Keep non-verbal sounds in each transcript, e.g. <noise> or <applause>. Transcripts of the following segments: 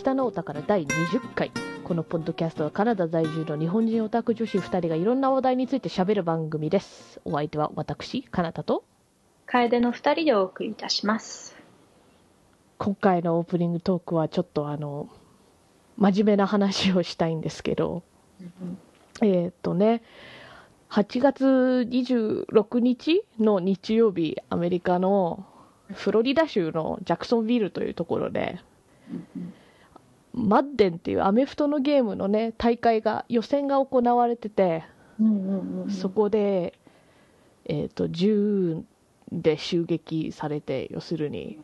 北のお宝第20回。このポッドキャストはカナダ在住の日本人オタク女子2人がいろんな話題について喋る番組です。お相手は私カナダと楓の二人でお送りいたします。今回のオープニングトークはちょっとあの真面目な話をしたいんですけどえーっとね8月26日の日曜日アメリカのフロリダ州のジャクソンビルというところでマッデンっていうアメフトのゲームのね大会が予選が行われててうんうんうんそこで、えー、と銃で襲撃されて要するに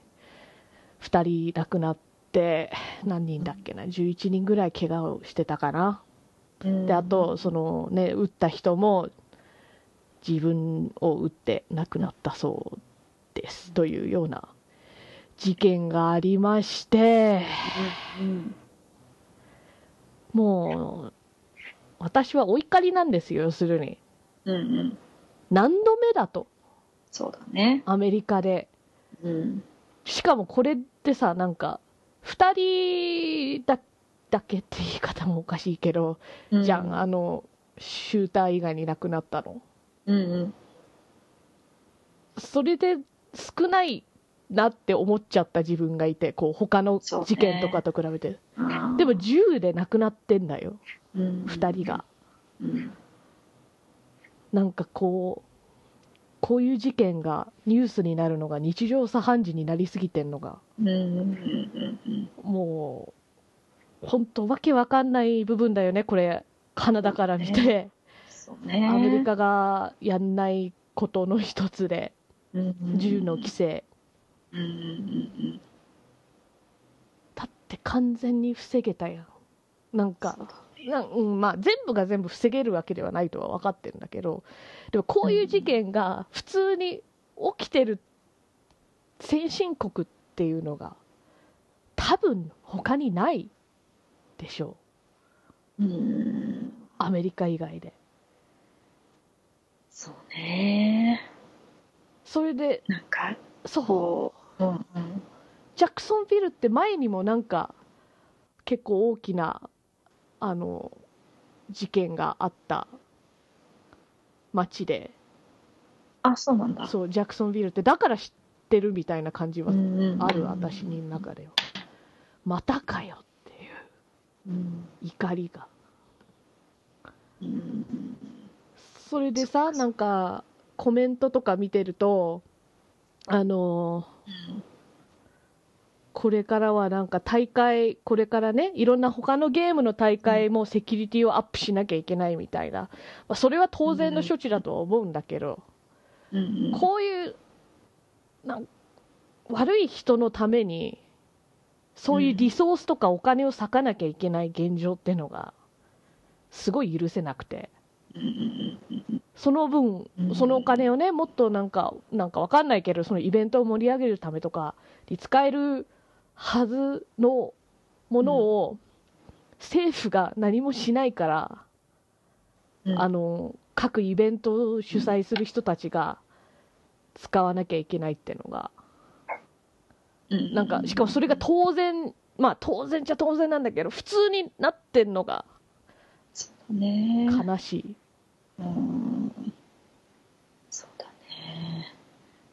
2人亡くなって何人だっけな11人ぐらい怪我をしてたかな。うん。であとそのね撃った人も自分を撃って亡くなったそうですというような事件がありましてうんもう私はお怒りなんですよ要するに。うんうん。何度目だとそうだね。アメリカで。うん。しかもこれってさなんか2人だだけって言い方もおかしいけど、じゃんあのシューター以外に亡くなったの。うんうん。それで少ないなって思っちゃった自分がいてこう他の事件とかと比べて、あーでも銃で亡くなってんだよ。うん。2人が。うん。なんかこうこういう事件がニュースになるのが日常茶飯事になりすぎてんのがうん。もう本当わけわかんない部分だよねこれ。カナダから見て、そうね。アメリカがやんないことの一つでうんうん銃の規制うんうんうんだって完全に防げたやん。なんかなうんまあ、全部が全部防げるわけではないとは分かってるんだけどでもこういう事件が普通に起きてる先進国っていうのが多分他にないでしょう。うん。アメリカ以外で。そうね。それでなんかそう。こう、うんうん。ジャクソンビルって前にもなんか結構大きなあの事件があった街で。あ、そうなんだ。そうジャクソンビルってだから知ってるみたいな感じはある私の中では。またかよっていう。うん。怒りが。うん。それでさなんかコメントとか見てるとあのこれからはなんか大会これからねいろんな他のゲームの大会もセキュリティをアップしなきゃいけないみたいな、まあそれは当然の処置だとは思うんだけど、こういうなん悪い人のためにそういうリソースとかお金を割かなきゃいけない現状っていうのがすごい許せなくてその分うん。そのお金をねもっとなんかなんかわかんないけどそのイベントを盛り上げるためとかに使えるはずのものを政府が何もしないから、うん。あの各イベントを主催する人たちが使わなきゃいけないっていうのが。うん。なんかしかもそれが当然まあ当然じゃ当然なんだけど普通になってんのが。悲しい、うん。そうだね。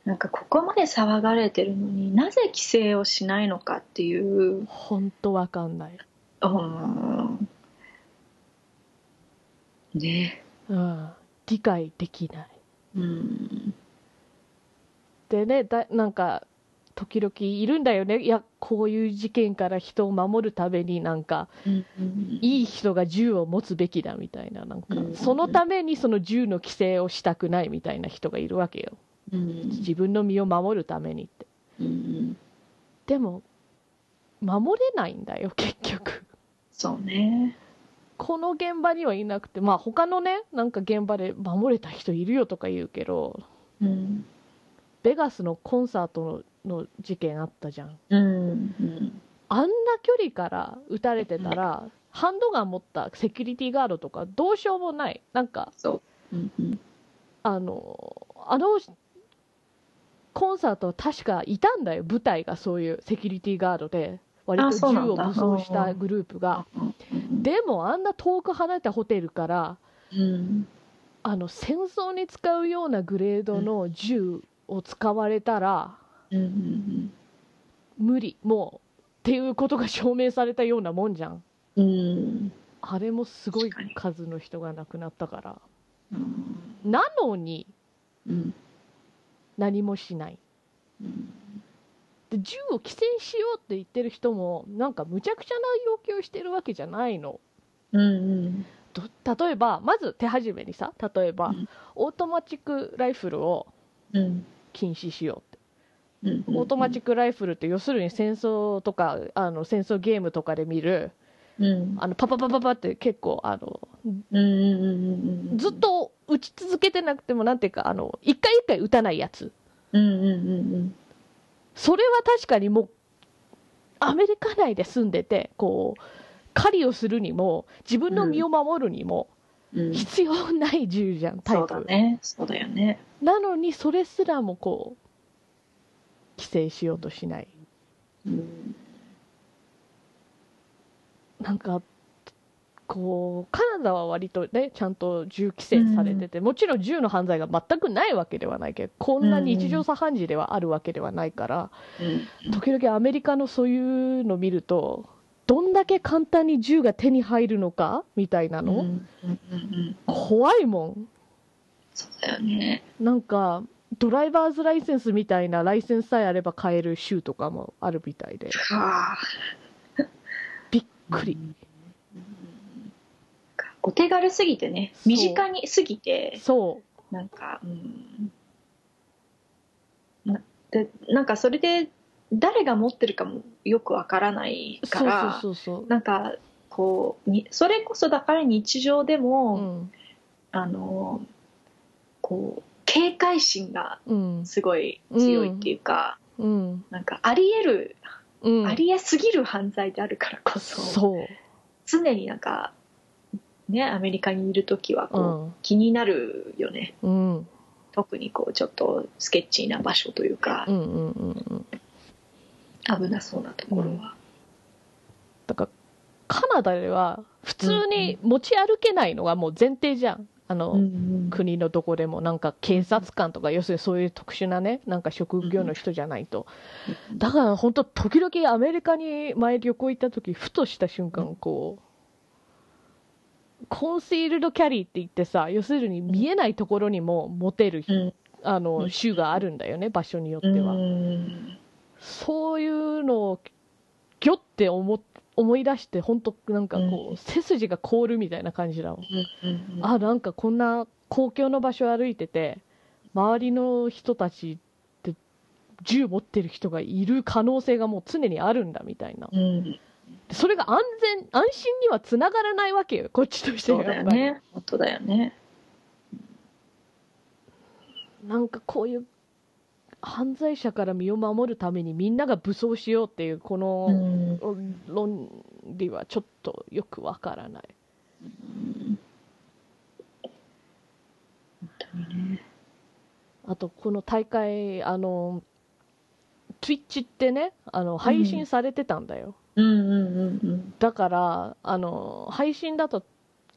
なんかここまで騒がれてるのになぜ規制をしないのかっていう、本当わかんない、うん、ね、うん、理解できない。うん、でねだなんか時々いるんだよね。いやこういう事件から人を守るためになんかうんいい人が銃を持つべきだみたいななんかうんそのためにその銃の規制をしたくないみたいな人がいるわけよ。うん自分の身を守るためにって。うん。でも守れないんだよ結局。そうね。この現場にはいなくてまあ他のねなんか現場で守れた人いるよとか言うけどうん。ベガスのコンサートのの事件あったじゃん。うんうんあんな距離から撃たれてたら、ハンドガン持ったセキュリティガードとかどうしようもない。なんかそう。うんうん。あのあのコンサートは確かいたんだよ。舞台がそういうセキュリティガードで。割と銃を武装したグループが。うん。でもあんな遠く離れたホテルからうん。あの戦争に使うようなグレードの銃を使われたらうんうん無理もうっていうことが証明されたようなもんじゃん。うん。うんあれもすごい数の人が亡くなったから。うんなのにうん。何もしない。うん。で銃を規制しようって言ってる人もなんかむちゃくちゃな要求をしてるわけじゃないの。うんうん。ど例えばまず手始めにさ例えば、うん。オートマチックライフルをうん。禁止しようオートマチックライフルって要するに戦争とかあの戦争ゲームとかで見るうん。あのパパパパパって結構あのずっと撃ち続けてなくてもなんていうかあの一回一回撃たないやつ。それは確かにもうアメリカ内で住んでてこう狩りをするにも自分の身を守るにもうん。必要ない銃じゃん、タイそうプだね。そうだよね。なのにそれすらもこう規制しようとしない。うんなんかこうカナダは割とねちゃんと銃規制されてて、もちろん銃の犯罪が全くないわけではないけどこんな日常茶飯事ではあるわけではないから、うん。時々アメリカのそういうの見るとどんだけ簡単に銃が手に入るのかみたいなの、うん。うん。うん。うん。怖いもん。そうだよね。なんかドライバーズライセンスみたいなライセンスさえあれば買える州とかもあるみたいで。はあ。びっくり、お手軽すぎてね。身近にすぎてそなんかうん。なでなんかそれで誰が持ってるかもよくわからないうそうからそうそう。なんかこうにそれこそだから日常でも、うん。あのこう警戒心がうん。すごい強いっていうか、うん。なんかあり得る、うん。ありえすぎる犯罪であるからこそそう。常になんかねアメリカにいる時はこう、うん。気になるよね。うん。特にこうちょっとスケッチーな場所というかう、んうんうん。うん危なそうなところは、だからカナダでは普通に持ち歩けないのがもう前提じゃんあの、うんうん。国のどこでもなんか警察官とか要するにそういう特殊なねなんか職業の人じゃないと、だから本当時々アメリカに前旅行行った時ふとした瞬間こうコンシールドキャリーって言ってさ要するに見えないところにも持てる、うん。あうん。の州があるんだよね場所によっては、うん。そういうのをギョって思思い出して本当なんかこう、うん。背筋が凍るみたいな感じだもん。うんうんあなんかこんな公共の場所歩いてて周りの人たちって銃持ってる人がいる可能性がもう常にあるんだみたいな。うん。それが安全安心にはつながらないわけよ。こっちとしてそうだよはやっぱり、ね。本当だよね。なんかこういう犯罪者から身を守るためにみんなが武装しようっていうこうのん。論理はちょっとよくわからない。あとこの大会あの Twitch ってねあの配信されてたんだよ、うんうんうんうん。だからあの配信だと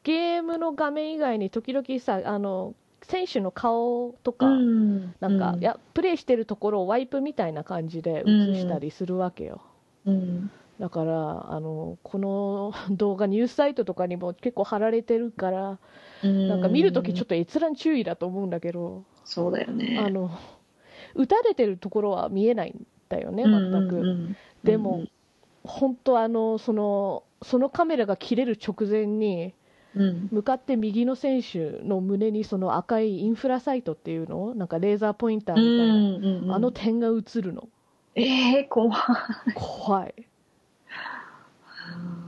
ゲームの画面以外に時々さあの選手の顔とか、うん。なんか、うん。いやプレイしてるところをワイプみたいな感じで映したりするわけよ、うん。だからあのこの <laughs> 動画ニュースサイトとかにも結構貼られてるからなんか見るときちょっと閲覧注意だと思うんだけど、そうだよね。あの撃たれてるところは見えないんだよね全く、うんうん。うんでも、本当あのそのそのカメラが切れる直前にうん向かって右の選手の胸にその赤いインフラサイトっていうのなんかレーザーポインターみたいな、うんうんうん。あの点が映るの。ええ怖い。怖い。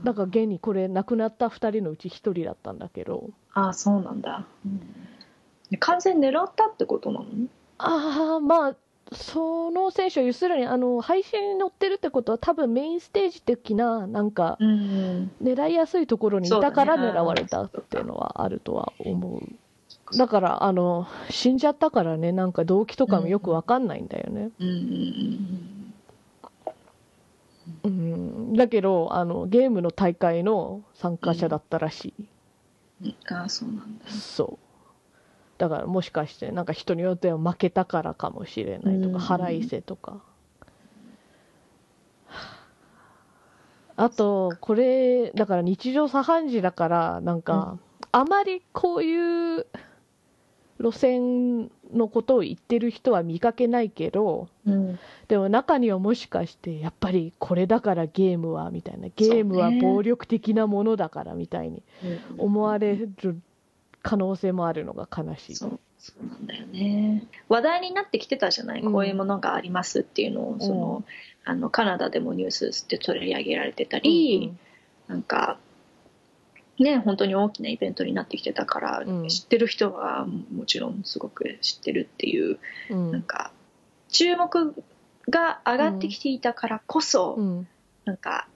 だから現にこれ亡くなった2人のうち1人だったんだけど。ああそうなんだ、完全狙ったってことなの？ああまあその選手は要するにあの配信に載ってるってことは多分メインステージ的ななんかうん。狙いやすいところにいたから狙われたっていうのはあるとは思う。だからあの死んじゃったからねなんか動機とかもよくわかんないんだよね、うん。うんうんうん、だけどあのゲームの大会の参加者だったらしい、ああそうなんだ。そうだからもしかしてなんか人によっては負けたからかもしれないとうん。か腹いせとか。あとこれだから日常茶飯事だからなんか、あまりこういう路線のことを言ってる人は見かけないけどうん。でも中にはもしかしてやっぱりこれだからゲームはみたいなゲームは暴力的なものだからみたいに思われる可能性もあるのが悲しい。そうそうなんだよね。話題になってきてたじゃない、うん。こういうものがありますっていうのをその、あのカナダでもニュースで取り上げられてたり、なんかね本当に大きなイベントになってきてたから、うん。知ってる人はもちろんすごく知ってるっていううん。なんか注目が上がってきていたからこそ、うん。なんか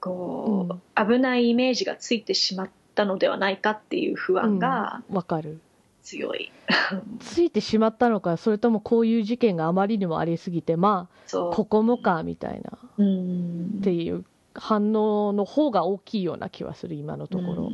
こう、危ないイメージがついてしまったのではないかっていう不安がわかる。強い、<laughs> ついてしまったのかそれともこういう事件があまりにもありすぎてまあここもかみたいな。うん。っていう反応の方が大きいような気はする今のところ、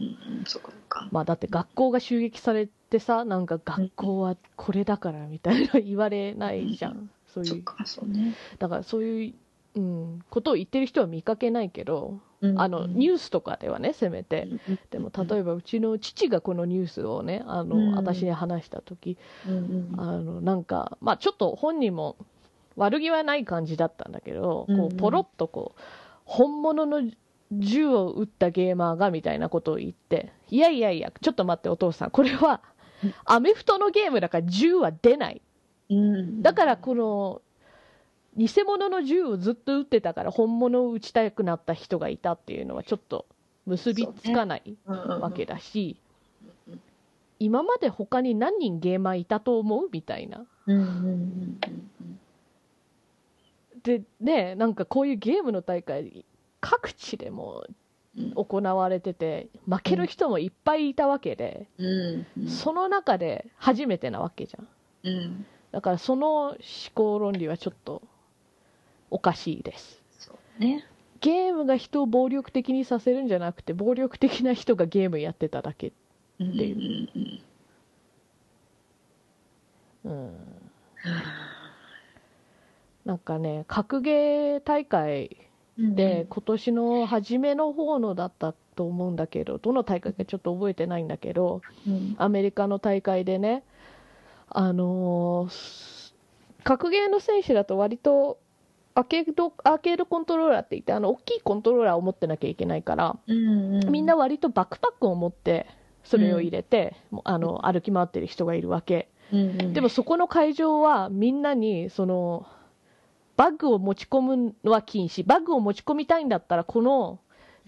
まあだって学校が襲撃されてさなんか学校はこれだからみたいな言われないじゃん、そういう。そっかそうね、だからそういう、うん、ことを言ってる人は見かけないけど、あのニュュースとかではねせめて、でも例えばうちの父がこのニュースをねあの、うん。私に話した時あのなんかまあちょっと本人も悪気はない感じだったんだけど、こうポロッとこう本物の銃を撃ったゲーマーがみたいなことを言っていやいやいやちょっと待ってお父さんこれはうん。アメフトのゲームだから銃は出ない。うん。だからこの偽物の銃をずっと撃ってたから本物を撃ちたくなった人がいたっていうのはちょっと結びつかないわけだし、うん今まで他に何人ゲーマーいたと思う？みたいな。でねなんかこういうゲームの大会各地でもうん行われてて負ける人もいっぱいいたわけで、その中で初めてなわけじゃん。だからその思考論理はちょっとおかしいです。ね。ゲームが人を暴力的にさせるんじゃなくて暴力的な人がゲームやってただけうんっていう。んうんうん。なんかね格ゲー大会うんで今年の初めの方のだったと思うんだけどどの大会かちょっと覚えてないんだけどうん。アメリカの大会でねあのー格ゲーの選手だと割とアーケードアーケードコントローラーって言ってあの大きいコントローラーを持ってなきゃいけないからうんうん。みんな割とバックパックを持ってそれを入れて、もうあの歩き回ってる人がいるわけ。うんうん。でもそこの会場はみんなにそのバッグを持ち込むのは禁止。バッグを持ち込みたいんだったらこの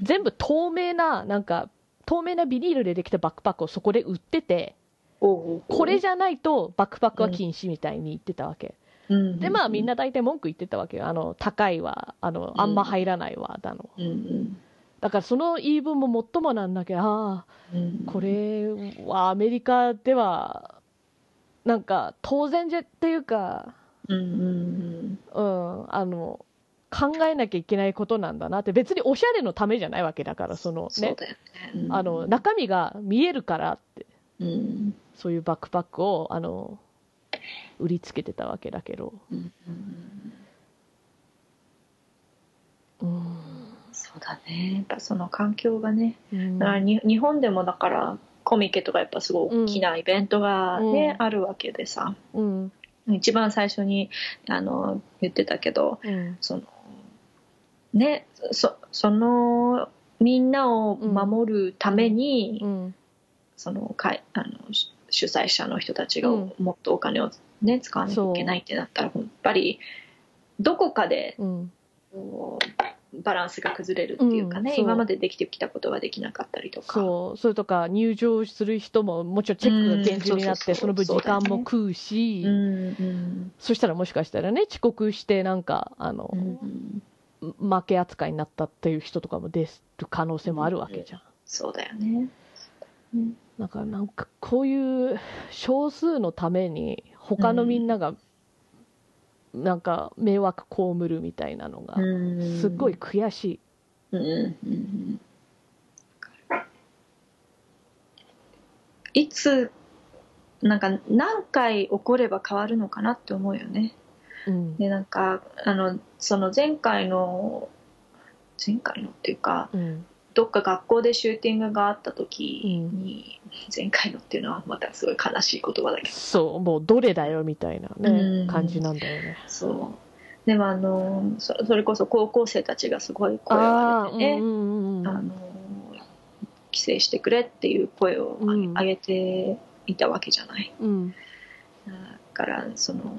全部透明ななんか透明なビニールでできたバックパックをそこで売っててこれじゃないとバックパックは禁止みたいに言ってたわけうん。でまあみんな大体文句言ってたわけよ。あの高いわ。あのあんま入らないわ。だの。うんうん。だからその言い分ももっともなんだけどああうん。これはアメリカではなんか当然じゃっていうかうんあの考えなきゃいけないことなんだなって。別におしゃれのためじゃないわけだからそのね。ね。うん。あの中身が見えるからって。うん。そういうバックパックをあの売りつけてたわけだけど、うんうんそうだね。やっぱその環境がね。うん。だからに日本でもだからコミケとかやっぱすごい大きなイベントがね、うん。あるわけでさ。うん。一番最初にあの言ってたけどうん。そのねそそのみんなを守るために、うん。そのかいあの主主催者の人たちがうん。もっとお金を、ね、使わなきゃいけないってなったらやっぱりどこかでバランスが崩れるっていうかね、うんそう。今までできてきたことができなかったりとか。そう。それとか入場する人ももちろんチェックが厳重になっうんそうそうそう。てその分時間も食うしうんうん。そしたらもしかしたらね遅刻してなんかあの、うん。負け扱いになったっていう人とかも出る可能性もあるわけじゃん。そうだよね。うんだからなんかこういう少数のために他のみんながなんか迷惑被るみたいなのがうん。すっごい悔しい。うんうんうん。いつなんか何回起これば変わるのかなって思うよね。うん。でなんかあのその前回の前回のっていうかうんどっか学校でシューティングがあった時に、前回のっていうのはまたすごい悲しい言葉だけど。そうもうどれだよみたいなうん。ね感じなんだよね。そう。でもあのそそれこそ高校生たちがすごい声を上げてね、うんうんうん。あの規制してくれっていう声を上げ,、ていたわけじゃない。うん。だからその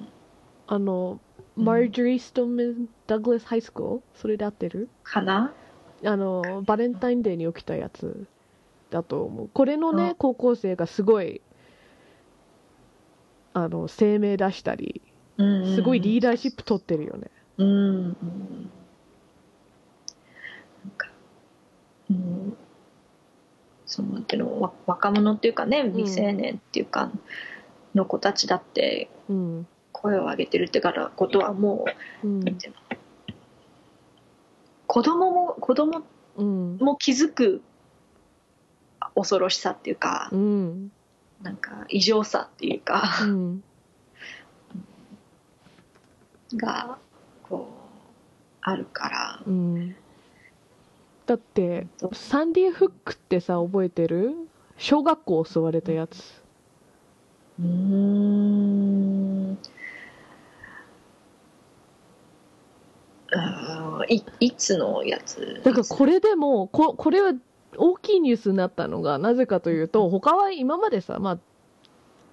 あの、うん。マージョリー・ストーン・ダグラス・ハイスクールそれで合ってる？かな？あの、バレンタインデーに起きたやつだと思う。これのねあ、高校生がすごい、あの、声明出したり、すごいリーダーシップ取ってるよね。うんうんなんかうんそのなんていうのわ若者っていうかね未成年っていうか、の子たちだってうん。声を上げてるってからことはもう、うんなんていうの子供も子供うん。も気づく恐ろしさっていうか、うん。なんか異常さっていうか、うん。がこうあるからうん。だって、サンディ・フックってさ、覚えてる？小学校襲われたやつ。うーんあーいいつのやつ？だからこれでも、ここれは大きいニュースになったのが、なぜかというと、他は今までさ、まあ、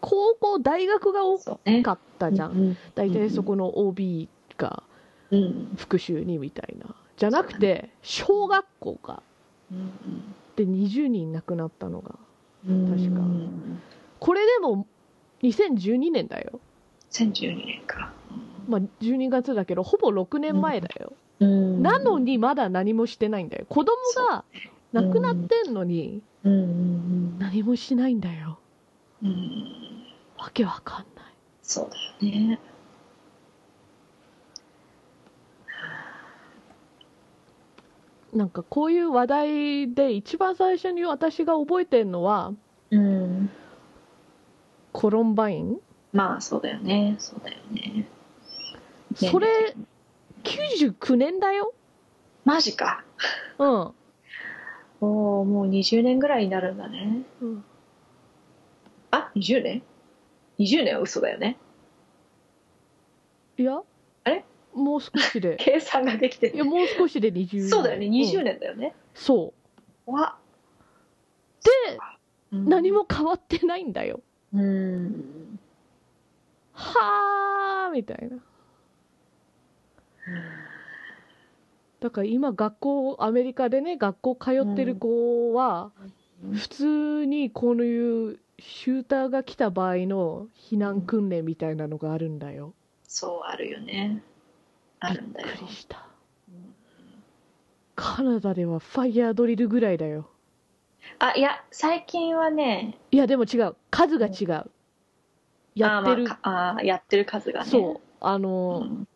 高校、大学が多かったじゃん。ん大体そこの OB がうん。復讐にみたいな。じゃなくて、小学校が、うんで20人亡くなったのが。うん確か。うん。これでも、2012年だよ。2012年かまあ、12月だけど、ほぼ6年前だよ。うん。なのにまだ何もしてないんだよ。子供が亡くなってんのに、何もしないんだよ。うん。うんわけわかんない。そうだよね。なんかこういう話題で一番最初に私が覚えてるのは、うん。コロンバイン？まあそうだよね。そうだよねそれ99年だよ？マジかうん。おおもう20年ぐらいになるんだねうんあ20年 ?20 年は嘘だよねいや？あれ？もう少しで。<laughs> 計算ができていや、もう少しで20年。そうだよね20うん年だよね、そう。わで、うん何も変わってないんだよ。うんはーみたいな。だから今学校、アメリカでね、学校通ってる子は、普通にこういうシューターが来た場合の避難訓練みたいなのがあるんだよ。そうあるよねあるんだよびっくりした。カナダではファイヤードリルぐらいだよ。あいや最近はねいや、でも違う。数が違う。やってる。あ、まあかあやってる数がねそう。あの、うん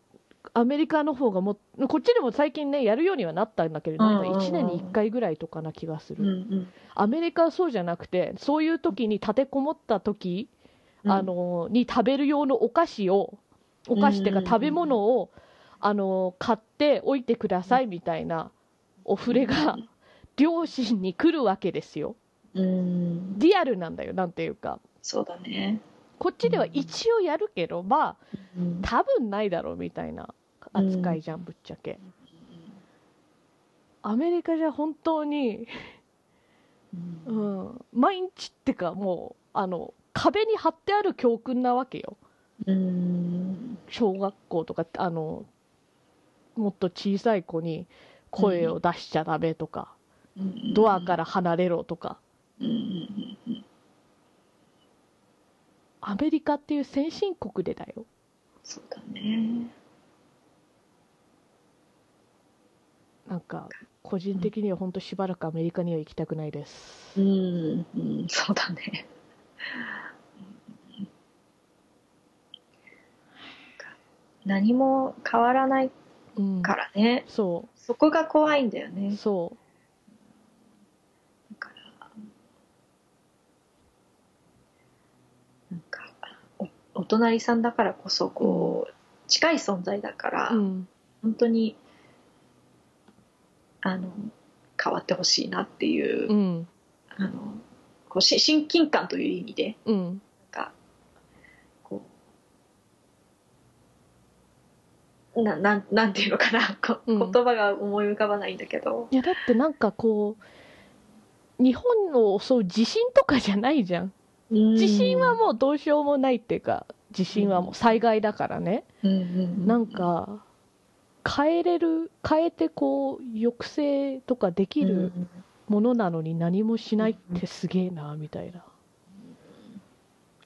アメリカの方がもっこっちでも最近ね、やるようにはなったんだけど、なんかうんうん。うん1年に1回ぐらいとかな気がする。うんうん。アメリカはそうじゃなくて、そういう時に立てこもった時、うん。あの、に食べる用のお菓子を、お菓子っていううんか食べ物を、あの、買っておいてくださいみたいなお触れが、両親に来るわけですよ。うん。リアルなんだよ、なんていうか。そうだね。こっちでは一応やるけど、まあ、うん。多分ないだろうみたいな扱いじゃん、ぶっちゃけ。アメリカじゃ本当に、ううん。ん、毎日ってかもう、あの、壁に貼ってある教訓なわけよ。うん。小学校とか、あの、もっと小さい子に声を出しちゃダメとか、ドアから離れろとか。うん。うん。うん。アメリカっていう先進国でだよ。そうだねなんか、個人的には本当しばらくアメリカには行きたくないです。うんうんそうだね。何も変わらないうん、からね、そそこが怖いんだようね。そだからなんかおお隣さんだからこそこう、近い存在だから、ううん。本当にあの変わってほしいなっていう、うん。あのこうし親近感という意味でうん。なんかこうななんなんていうのかなこうん。言葉が思い浮かばないんだけど、いやだってなんかこう日本を襲う地震とかじゃないじゃん。地震はもうどうしようもないっていうか地震はもう災害だからね、うん、うんうん。なんか変えれる変えてこう抑制とかできるものなのに何もしないってすげえなみたいな。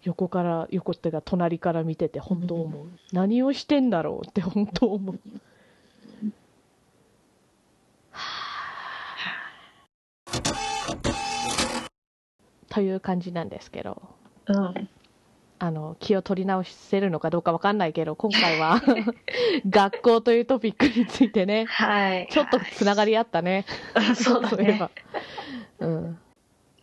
横から横ってか隣から見てて本当思う。何をしてんだろうって本当思う。という感じなんですけど。うんあの気を取り直せるのかどうかわかんないけど今回は <laughs> <laughs> 学校というトピックについてねはい。ちょっとつながりあったね。は <laughs> いそうだね。そうん。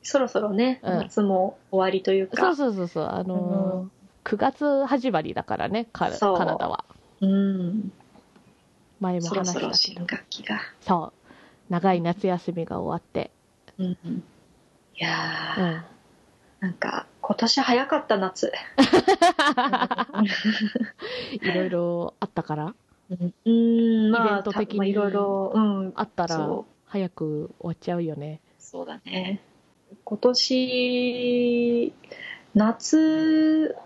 そろそろね、うん。夏も終わりというそうかそうそうそう。あのー9月始まりだからねカカそう。ナダは。うん。前もそろ話したけそろ新ど学期が、そう。長い夏休みが終わって。うん、いやー、うん。なんか今年早かった夏。<laughs> いろいろあったから？うん。まあイベント的にいろいろうん。あったら早く終わっちゃうよね。そうだね。今年夏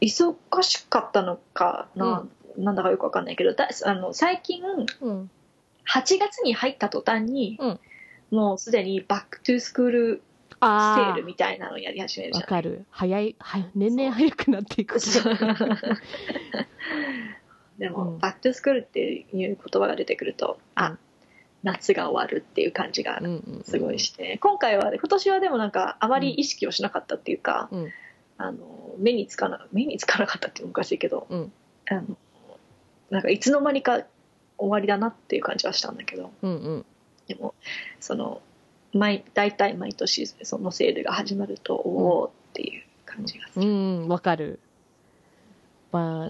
忙しかったのかな、なんだかよくわかんないけどだあの最近うん。8月に入った途端に、うん。もうすでに back to school sale あー。みたいなのやり始めるじゃないかる。早いは年々早くなっていく。そう。<laughs> でも、うん。バッ to school っていう言葉が出てくると、あうん。夏が終わるっていう感じがうんうんすごいして、今回は今年はでもなんかあまり意識をしなかったっていうか、うん。あの目につかな目につかなかったっていうのもおかしいけど、うん。あのなんかいつの間にか終わりだなっていう感じはしたんだけど。うんうん。でもその毎大体毎年そのセールが始まると、おおっていう感じがすうる。んわかる。ま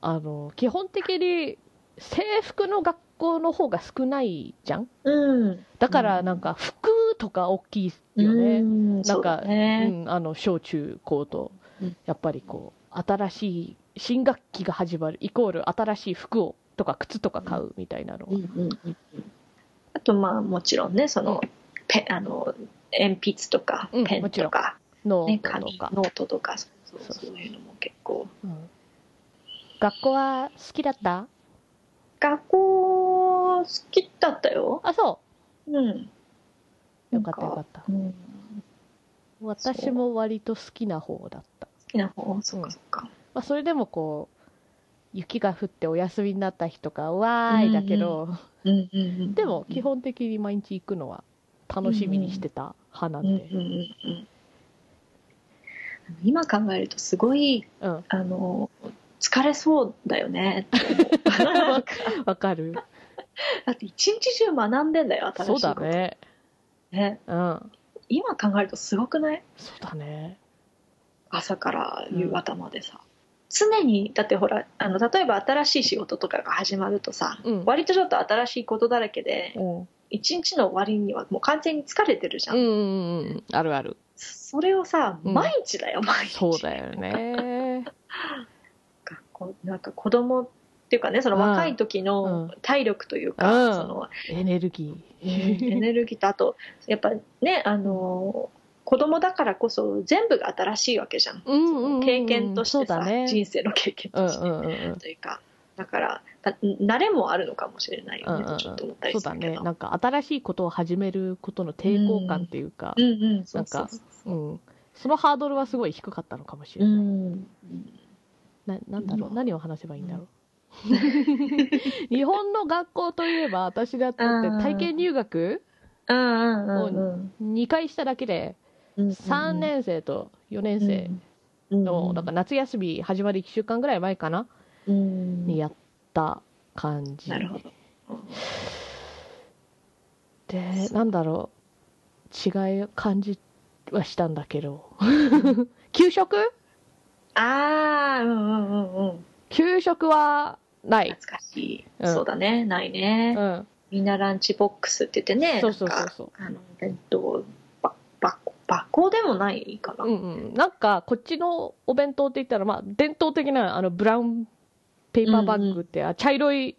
ああの基本的に制服の学校の方が少ないじゃん？うん。だからなんか服とか大きいよね、うんなんそうね、うん、あの小中高とうん。やっぱりこう新しい新学期が始まるイコール新しい服をとか靴とか買うみたいなのうんうんうんうん。あとまあもちろんねその、ペあの鉛筆とかうんペンとか、ノね、ートとか、紙ノートとかそうそういうのも結構。うん。学校は好きだった？学校好きだったよ。あそう。ん。うよかったよかった。た、うん、好私も割と好きな方だった、きな方？そっかそっか、まあ、それでもこう雪が降ってお休みになった日とかわーいだけど、うんうんうん、でも基本的に毎日行くのは楽しみにしてた派なんで、うんうんうんうん。今考えるとすごいうん、あの疲れそうだよね。<laughs> わかる。だって一日中学んでんだよ新しいそうことだね。ね。うん。今考えるとすごくない？そうだね。朝から夕方までさ、常にだってほらあの例えば新しい仕事とかが始まるとさ、うん。割とちょっと新しいことだらけでうん一日の終わりにはもう完全に疲れてるじゃん、うんうんうんあるある。それをさうん。毎日だよ、毎日。そうだよね。学校なんか子供っていうかねその若い時うのん。体力というか、うん。そのエネルギエーネルギーとあとやっぱねあの子供だからこそ全部が新しいわけじゃん、うんうんうんうん。経験としてさ、ね。人生の経験うんとして、うんうんうん。というかだからだ慣れもあるのかもしれないよね、うんうんうん。ちょっと思ったりそうだするけど。ね。なんか新しいことを始めることの抵抗感っていうか、うんうんそのハードルはすごい低かったのかもしうれない、ん。ななんだろう、うん。何を話せばいいんだろう？<laughs> 日本の学校といえば私だってうん。体験入学うんうんうんうん。2回しただけでうん3年生と4年生の、うんだから夏休み始まる1週間ぐらい前かな？うんにやった感じ。なるほどうんで、なんだろう、違い感じはしたんだけど。給食？ああうんうんうんうん給食はない。懐かしい、うんそうだねないね、うん。みんなランチボックスって言ってねそうそうそうそう。あの弁当ばば学校でもないかな、うんうん。なんか、こっちのお弁当って言ったら、まあ、伝統的な、あの、ブラウンペーパーバッグって、あ茶色い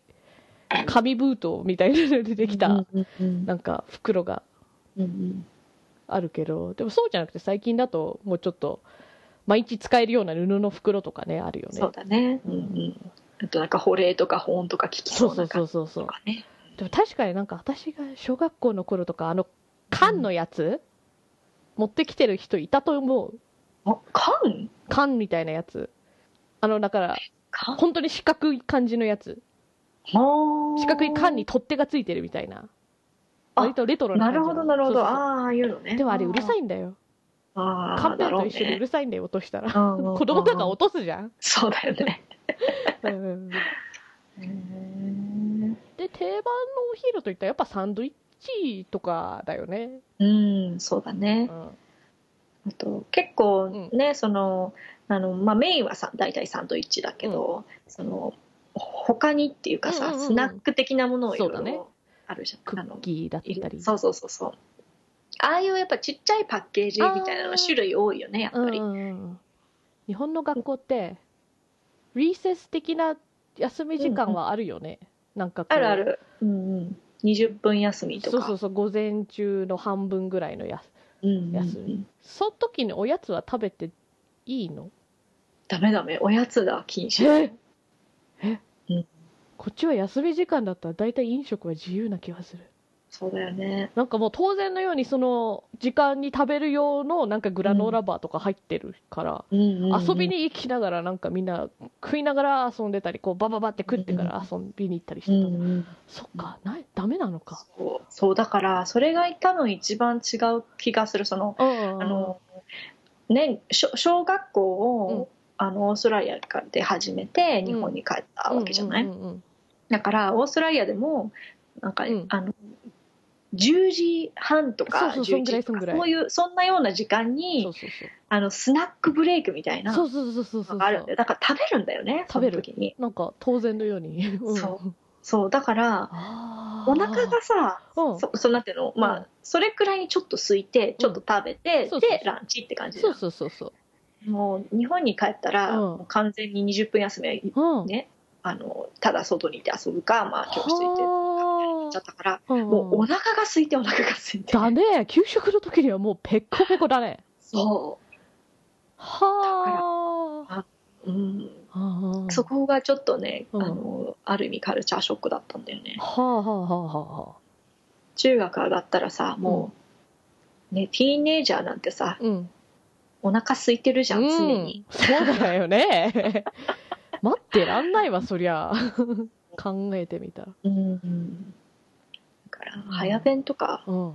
紙封筒みたいなのでできた、うんうんうんなんか、袋がうんうんあるけど、でもそうじゃなくて、最近だと、もうちょっと、毎日使えるような布の袋とかね、あるよね。そうだね、うんうん、あとなんか保冷とか保温とか効きそそうそううな感じそうそうそうと。かねでも確かになんか私が小学校の頃とか、あの、缶のやつ、持ってきてる人いたと思う。あ缶？缶みたいなやつ。あの、だから、缶本当に四角い感じのやつ。四四角い缶に取っ手がついてるみたいな。あ割とレトロななる感じの。ほどなるほど。ああああいうのね。でもあれうるさいいんだよ。あカンペだろうと一緒にうねるさいんだよ、落としたら。うんうんうん子供とか落とすじゃん。そうだよね。うんで、定番のお昼といったらやっぱサンドイッチとかだよね。うんそうだね。うん。あと結構ね、そのあの、まあ、メインはさ大体サンドイッチだけど、その他にっていうかさ、うんうんうんスナック的なものをいろいろあるじゃん、クあのッキーだったり。そうそうそうそう。ああいうやっぱちっちゃいパッケージみたいなの種類多いよねやっぱり、うんうんうん。日本の学校って、リーセス的な休み時間はあるよね。なんかこう。あるある、うんうん、20分休みとか。そうそうそう、午前中の半分ぐらいのやうんうんうん。休み。その時におやつは食べていいの？ダメダメ。おやつだ禁止え？え？うん。こっちは休み時間だったら大体飲食は自由な気がする。そうだよね。なんかもう当然のようにその時間に食べる用のなんかグラノーラバーとか入ってるから、うん遊びに行きながらなんかみんな食いながら遊んでたりこうバババって食ってから遊びに行ったりしてた、うんうんそっか。ないダメなのか。そう。だからそれが多分一番違う気がする。そのああのね小小学校を、あのオーストラリアで始めて日本に帰ったわけじゃない、だからオーストラリアでもなんか、うん。あの10時半とかそうそう11時とそんぐらいういうそんなような時間そにあのスナックブレイクみたいなのそうそうそうそうそう。があるんだよ。だから食べるんだよね食べる。時に。なんか当然のように、うん。そうそうだからお腹がさうん。そそうなんていうの？まあ、うん。それくらいにちょっと空いてちょっと食べて、でランチって感じそうだそうそうそう。もう日本に帰ったら、完全に20分休みはうん。ねあのただ外にいて遊ぶか、まあ、教室行ってはちゃったからあもうお腹が空いてお腹が空いて。だね。給食の時にはもうペッコペコだね。そはあう、うん、はあそこがちょっとね、うん。あのある意味カルチャーショックだったんだよね。はあはあはあはあ。中学上がったらさもう、ねティーンエイジャーなんてさうん。お腹空いてるじゃん、常に。うん、そうだよね。<laughs> 待ってらんないわそりゃ。考えてみたら。うんだから早弁とか、うん。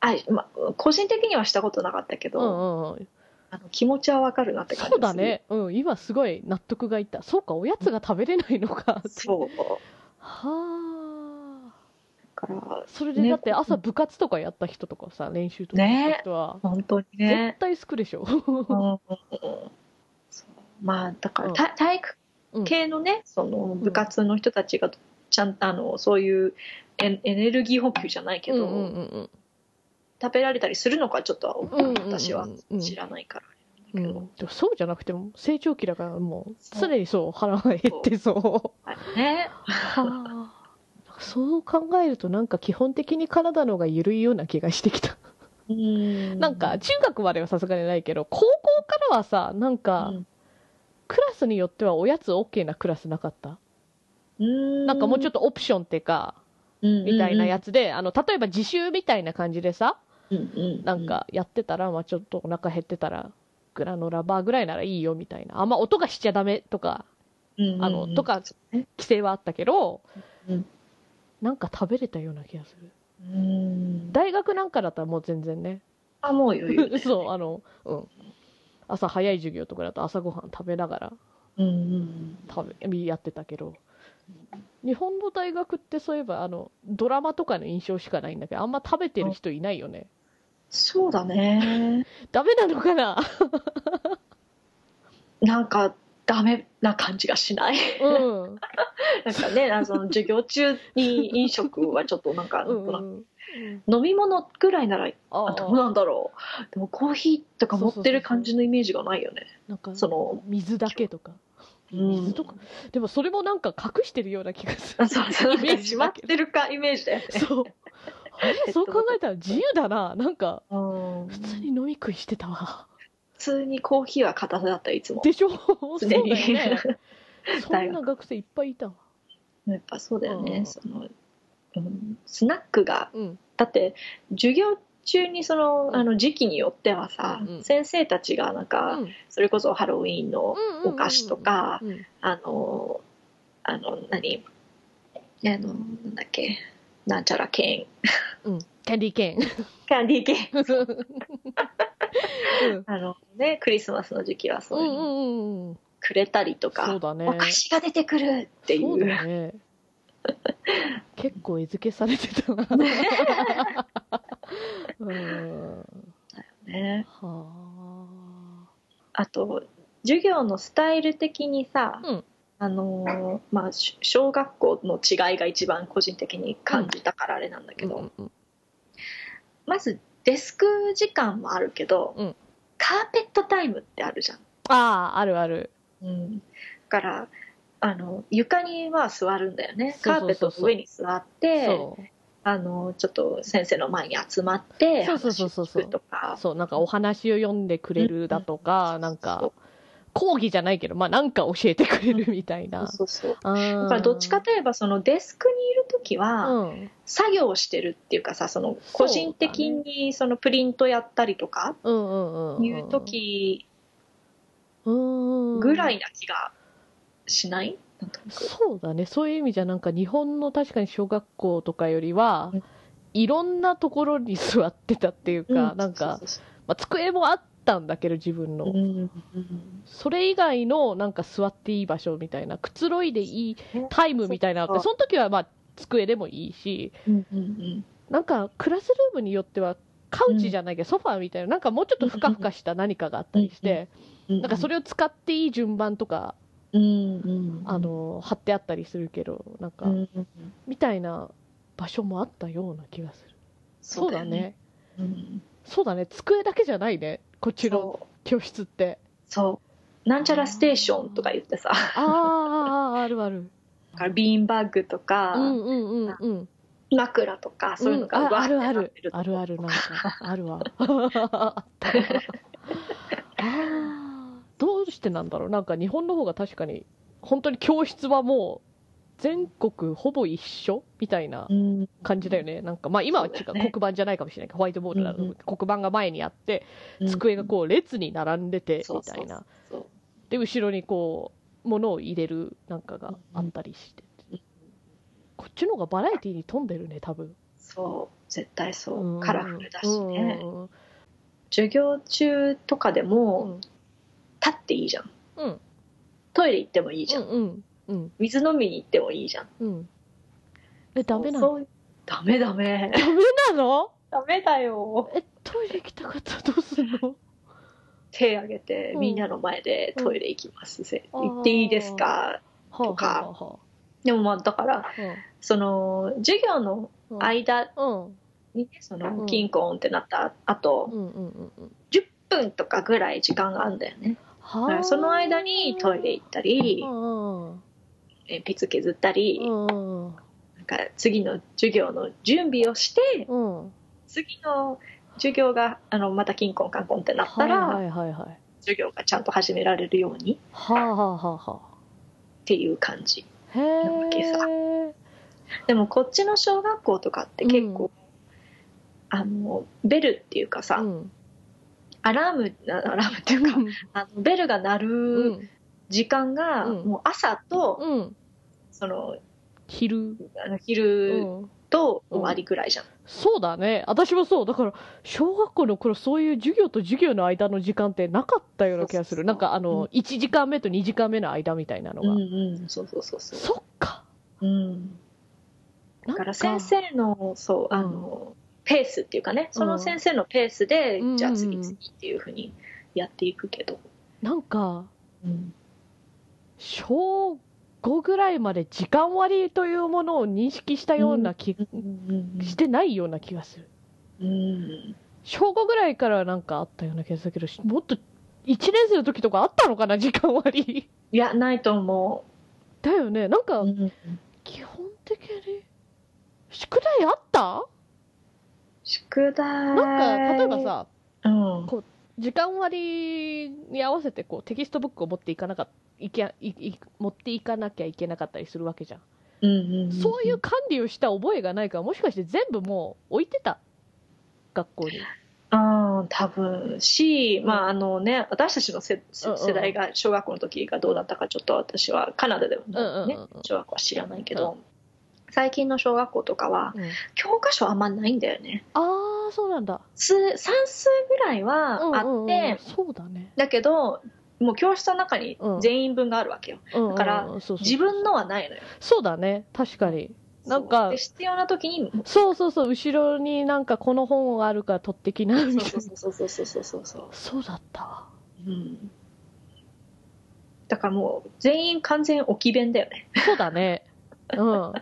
あま、個人的にはしたことなかったけど、うんうんうんあの気持ちはわかるなって感じそうだね。うん。今すごい納得がいった。そうかおやつが食べれないのか。そう。はあ。だからそれでだって朝部活とかやった人とかさ練習とかやった人は本当にね。絶対すくでしょ。うん。そう。まあだから、うん。た体育系のね、その部活の人たちがちゃんとあのそういうエエネルギー補給じゃないけど、うんうんうん食べられたりするのかちょっと私は。知らないからうん。でもそうじゃなくても成長期だからもう常にそう腹が減ってそう。ね。はあ。そう考えるとなんか基本的に体の方が緩いような気がしてきた。うん。なんか中学まではさすがにないけど高校からはさなんかうん。クラスによってはおやつ OK なクラスなかった？うん。なんかもうちょっとオプションっていうかみたいなやつであの例えば自習みたいな感じでさなんかやってたら、まあ、ちょっとお腹減ってたらグラノラバーぐらいならいいよみたいな。あんま音がしちゃダメとかあのとか規制はあったけど、うんなんか食べれたような気がする。うん。大学なんかだったらもう全然ね。あもう余裕。ね <laughs> そうあのうん。朝早い授業とかだと朝ごはん食べながらうんうん。食べやってたけど。日本の大学ってそういえばあのドラマとかの印象しかないんだけどあんま食べてる人いないよねそうだね。<laughs> ダメなのかな？<laughs> なんかダメな感じがしない。うん。<laughs> なんかねあの授業中に飲食はちょっとなんかうん飲み物ぐらいならああ。どうなんだろう。でもコーヒーとか持ってる感じのイメージがないよね。なんかその水だけとか。うん。水とか。でもそれもなんか隠してるような気がする。あそうそう。イメージ閉まってるかイメージだよね。そう <laughs> そう考えたら自由だな。なんかうん。普通に飲み食いしてたわ。普通にコーヒーは片手だったいつも。でしょ？<laughs> そうだよ常にね <laughs> そんな学生いっぱいいたわ。やっぱそうだよね、うん。その、うん、スナックがうん。だって授業中にそのあの時期によってはさ、うん。うん先生たちがなんか、うん。それこそハロウィーンのお菓子とか、うん。あのあの何？あのなんだっけ？なんちゃらケうん。キャンディーケーン。ーンキャンディーケーン <laughs> う。ん。あのねクリスマスの時期はそういう。のうんうんうん。くれたりとか、そうだね。お菓子が出てくるっていそううだね。結構餌付けされてたな。<laughs> うん。ね。はあと授業のスタイル的にさ、うんあのまあし小学校の違いが一番個人的に感じたからあれなんだあけど、うんうんまずデスク時間もあるけど、うん。カーペットタイムってあるじゃん、あああるある。うん、だからあの床には座るんだよね。カーペットの上に座ってあのちょっと先生の前に集まってそうそうそうそうそうなんかお話を読んでくれるだとか、うん。なんかそう講義じゃないけどまあなんか教えてくれるみたいな。そうそうだからどっちかといえばそのデスクにいる時は、うん。作業してるっていうかさその個人的にそのプリントやったりとかいう時うん。ぐらいな気がしない？そうだね。そういう意味じゃなんか日本の確かに小学校とかよりは、うん。いろんなところに座ってたっていうか、うなんか、まあ、机もあったんだけど自分の、そううん。それ以外のなんか座っていい場所みたいなくつろいでいいうんタイムみたいなのあってそその時はまあ机でもいいしうんうんなんかクラスルームによってはカウチじゃないけど、ソファーみたいななんかもうちょっとふかふかした何かがあったりして、うんなんかそれを使っていい順番とか、うんうんあの貼ってあったりするけどなんか、うんうんみたいな場所もあったような気がする。そうだね。うん。そうだね。机だけじゃないねこっちの教室って。そう。なんちゃらステーションとか言ってさ。あーあーあるある。だからビーンバッグとか、うんうんうんうん。枕とかそういうのがうんああるある。あるあるなんか。あるわ。<laughs> あどうしてなんだろう。なんか日本の方が確かに本当に教室はもう全国ほぼ一緒みたいなうん。感じだよね。なんかまあ今は違う黒板じゃないかもしれないけどホワイトボードだとうんうん。黒板が前にあって机がこう列に並んでてみたいな。で後ろにこう物を入れるなんかがあったりしてうんこっちの方がバラエティに富んでるね多分。そう。絶対そう、うん。カラフルだしね、うんうん。授業中とかでうもん。立っていいじゃん。うん。トイレ行ってもいいじゃん、うん。うん水飲みに行ってもいいじゃん。うん。えダメなの？ダメダメ。ダメなの？ダメだよ。えトイレ行きたかったらどうすんの？手挙げてうん。みんなの前でトイレ行きます、せうん行っていいですか？はあとか。はあはでもまあだからあその授業のうん。間うん。にねそうん。のキンコーンってなった後、うんうんうんうん。10分とかぐらい時間があるんだよね。はあ。その間にトイレ行ったりうんうん鉛筆削ったり、うんなんか次の授業の準備をしてうん次の授業があのまたキンコンカンコンってなったら、はいはいはいはい。授業がちゃんと始められるようにはあはあはあはっていう感じ。なわけさえ。でもこっちの小学校とかって結構、あのベルっていうかさ、うん。アラームあアラームっていうかあのベルが鳴うるん。時間が、うん。もう朝と、うんその昼？あのう昼ん。と終わりぐらいじゃん、そうだね。私もそう。だから、小学校の頃、そういう授業と授業の間の時間ってなかったような気がする。なんか、あうん。の、1時間目と2時間目の間。みたいなのが。うんうんそうそうそうそう。そっか。うん。だだから先生のそうあの、ペースっていうかね。その先生のペースで、うん。じゃあ次々っていうふうにやっていくけど、なんか、うん。小5ぐらいまで時間割というものを認識したような気、うんしてないような気がする。うん小5ぐらいからなんかあったような気がする。けど、もっと1年生の時とかあったのかな、時間割。いやないと思だよね。なんかう、、うん。基本的に、宿題あった？宿題。なんか、例えばさ、うん時間割に合わせてこうテキストブックを持っていかなかっいけいい持っていかなきゃいけなかったりするわけじゃん。うんうんうんそういう管理をした覚えがないから、もしかして全部もう置いてた学校に。ああ多分し、まああのね、私たちの世うんうん世代が小学校の時がどうだったかちょっと私はカナダでもね、うんうんうんうん小学校は知らないけど、最近の小学校とかはうん教科書あんまないんだよねああ、そうなんだ。数算数ぐらいはあって、うんうんうんそうだね。だけどもう教室の中に全員分があるわけよ、だからそうそう自分のはないのよそうだね、確かに。なんかで、必要な時にそうそうそう、後ろになんかこの本があるから取ってきな、みたいな。そうそうそうそうそうそうそうそうだったわ。うんだからもう全員完全置き弁だよねそうだね。うん。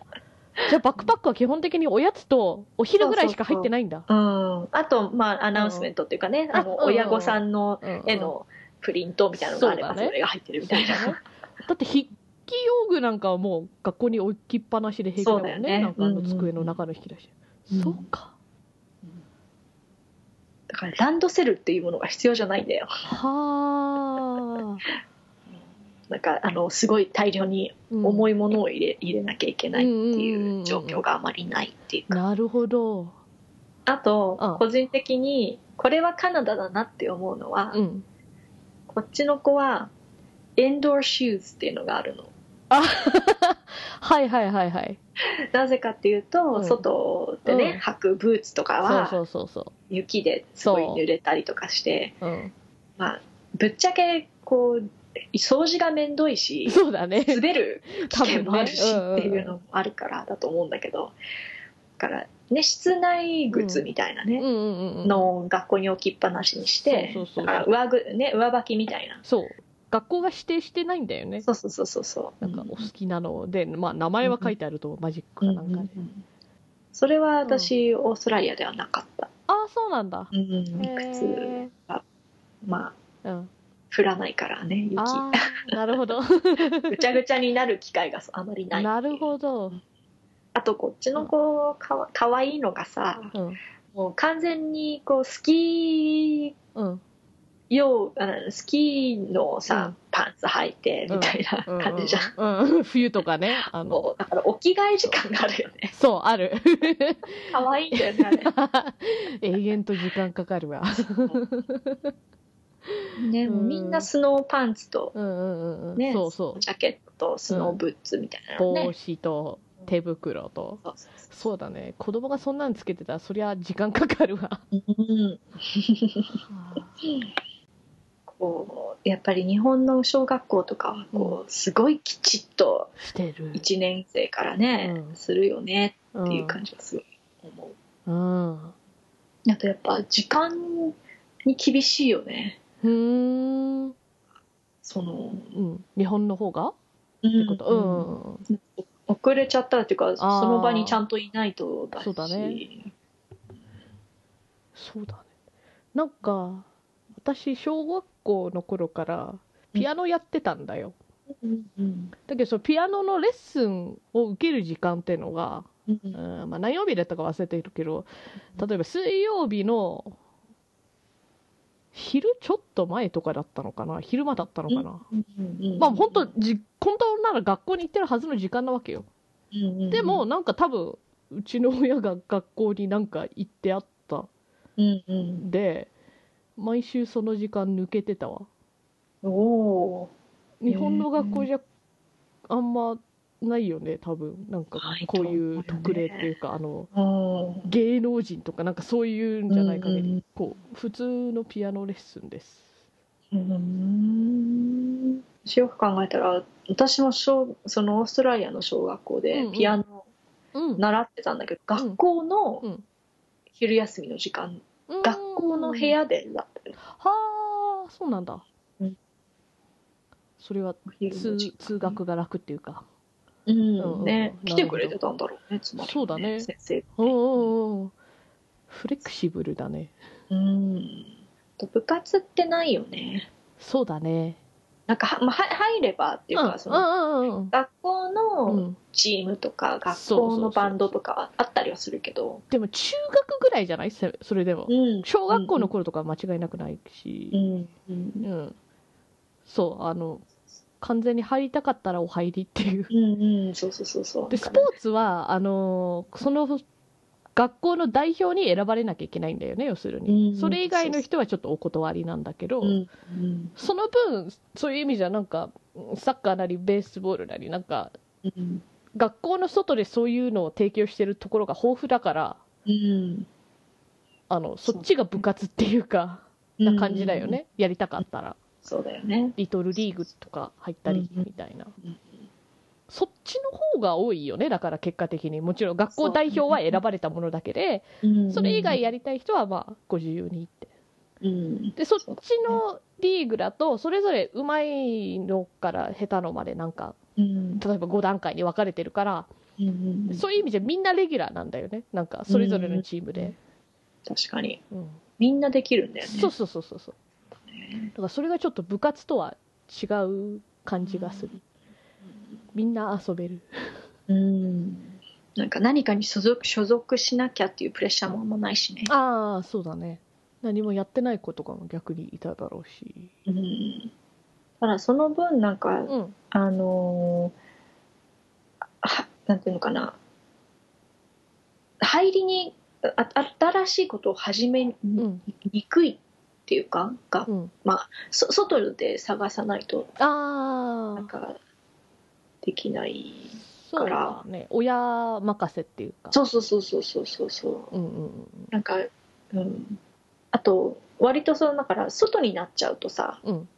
じゃあバックパックは基本的におやつとお昼ぐらいしか入ってないんだ。うん、あと、まあ、アナウンスメントっていうかね、うんあの親御さんの絵のプリントみたいなのがあれば、それが入ってるみたいな。そうだねだって筆記用具なんかはもう学校に置きっぱなしで平気だもんね。ねなんかあの机の中の引き出し。うんそうか。だから、ランドセルっていうものが必要じゃないんだよ。はあ。なんか、あの、すごい大量に重いものを入れ入れなきゃいけないっていう状況があまりないっていうか。なるほど。あとうん、個人的に、これはカナダだなって思うのは、うん。こっちの子は、エンドーシューズっていうのがあるの。はいはいはいはい。なぜかっていうと、うん外でね、うん履くブーツとかは、そうそうそうそ雪ですごい濡れたりとかして、う。うん。まあ、ぶっちゃけこう掃除がめんどいしそうだね。滑る危険もあるしっていうのもあるからだと思うんだけどだからね室内靴みたいなね、うんうんうんうん。のを学校に置きっぱなしにして上ぐ、ね、上履きみたいなそう。学校が指定してないんだよね。そうそうそうそうそうなんかお好きなので、まあ名前は書いてあるとマジックかなんかで。それは私、オーストラリアではなかった、ああ、そうなんだ。うん、へ靴ーまあうん。降らないからね雪ああ、なるほど。<laughs> ぐちゃぐちゃになる機会があまりないなるほど。あとこっちの子かわかわいいのがさうん。もう完全にこうスキーうん。用あのスキーのさ、うんパンツ履いてみたいな感じじゃん、うん。うん。冬とかね。あの、もうだからお着替え時間があるよねそう、ある。可愛いんだよねあ <laughs> 永遠と時間かかるわ。<laughs> れ <laughs> ねもうみんなスノーパンツと、うんうんうんうん。ねそうそう。ジャケットとスノーブーツみたいなのね、帽子と手袋と。そうそうそそうだね。子供がそんなんつけてたら、そりゃ時間かかるわ。ううん <laughs> こうやっぱり日本の小学校とかはこうすごいきちっとしてる。1年生からね、うんするよねっっていう感じがすごい思う、うん。あとやっぱ時間に厳しいよねふーん。その、うん。日本の方が？うんってこと？うん。遅れちゃったらっていうかその場にちゃんといないとだしそうだねそうだね。なんか、私、小学校の頃から、ピアノやってたんだよ。うんうんだけど、そのピアノのレッスンを受ける時間っていうのが、うんうんまあ、何曜日だったか忘れてるけど、例えば水曜日の昼ちょっと前とかだったのかな？昼間だったのかな、うんまあ本当じ本当なら学校に行ってるはずの時間なわけよ。でもなんか多分うちの親が学校になんか行ってあった。んで毎週その時間抜けてたわ。おお日本の学校じゃあんまないよね多分。なんかこういう特例っていうかあのうん。芸能人とかなんかそういうんじゃない限り、うんうん。こう普通のピアノレッスンです。うん。よく考えたら私も小そのオーストラリアの小学校うんうん。でピアノうん。習ってたんだけど、学校のうん。昼休みの時間、うん。学校の部屋でだったよはあそうなんだ、うん。それは通学が楽っていうかうん。うんねうん。来てくれてたんだろうねつまり、そうだね。先生うんうんうんフレキシブルだね。うん。と部活ってないよね。そうだね。なんかは、まあ、は入ればっていうか、その学校うのん。チームとか学校のバンドとかはあったりはするけど、でも中学ぐらいじゃない？せそれでも。うん。小学校の頃とかは間違いなくないし。うん。うん。うん。そうあの完全に入りたかったらお入りっていう。うんうんそうそうそうそう。でスポーツはあのその学校の代表に選ばれなきゃいけないんだよね要するに、うんそれ以外の人はちょっとお断りなんだけど、うんうんその分そういう意味じゃなんかサッカーなりベースボールなりなんかうん。学校の外でそういうのを提供してるところが豊富だからうん。あのそっちが部活っていうかな感じだよね、やりたかったらそうだよね。リトルリーグとか入ったりうん。みたいな、うんそっちの方が多いよね。だから結果的にもちろん学校代表は選ばれたものだけでうん。それ以外やりたい人はまあご自由にって。うん。でそっちのリーグだとそれぞれ上手いのから下手のまでなんかうん。例えば5段階に分かれてるからうんそういう意味じゃみんなレギュラーなんだよね。なんかそれぞれのチームで、確かに。うん。みんなできるんだよね。そうそうそうそうそうだからそれがちょっと部活とは違う感じがする。みんな遊べる。うん。なんか何かに所属所属しなきゃっていうプレッシャーもあんまないしね。ああそうだね。何もやってない子とかも逆にいただろうし。うん。ただその分なんかうん。あのーはなんていうのかな。入りにあ新しいことを始めにくいっていうかが、うん。そ外で探さないとああなんかできないそうだね。親任せっていうか。そうそうそうそうそうそう。そううんうんうん。なんか、うん、あと割とそのだから外になっちゃうとさうん。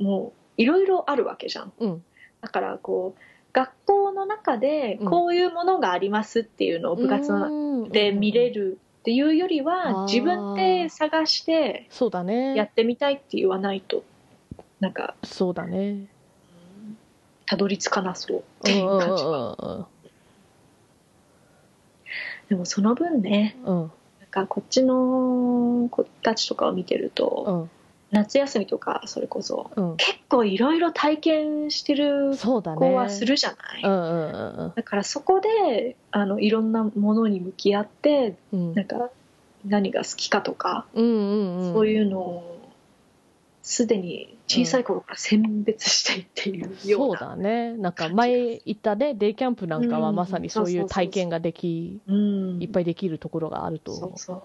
もういろいろあるわけじゃん。うん。だからこう学校の中でこういうものがありますっていうのを部活ので見れるっていうよりは自分で探してそうだね。やってみたいって言わないとなんかそうだね。たどり着かなそう。っていう感じうん。でもその分ねうん。なんかこっちの子たちとかを見てるうとん夏休みとかそれこそ。うん。結構いろいろ体験してる子はするじゃない、うんうんうんだからそこであのいろんなものに向き合ってうん。なんか何が好きかとか、うんうんうん。そういうのをすでに小さい頃から選別していっているよそううな、だね。なんか前行ったねデイキャンプなんかはうんまさにそういう体験ができうん。いっぱいできるところがあると。思うそうそう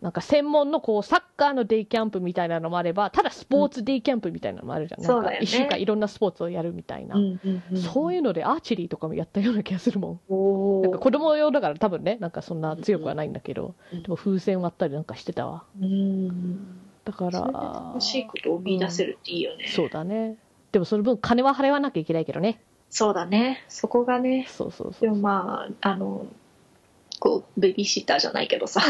なんか専門のこうサッカーのデイキャンプみたいなのもあればただスポーツデイキャンプみたいなのもあるじゃん,、なん。かそうだよね。1週間いろんなスポーツをやるみたいな、うんうんうん。そういうのでアーチェリーとかもやったような気がするもん。なんか子供用だから多分ねなんかそんな強くはないんだけど、うんでも風船割ったりなんかしてたわ。うんだから楽しいことを見出せるっていいよね、そうだね。でもその分金は払わなきゃいけないけどね。そうだね。そこがね。そうそうそう。でもまああのこうベビーシッターじゃないけどさ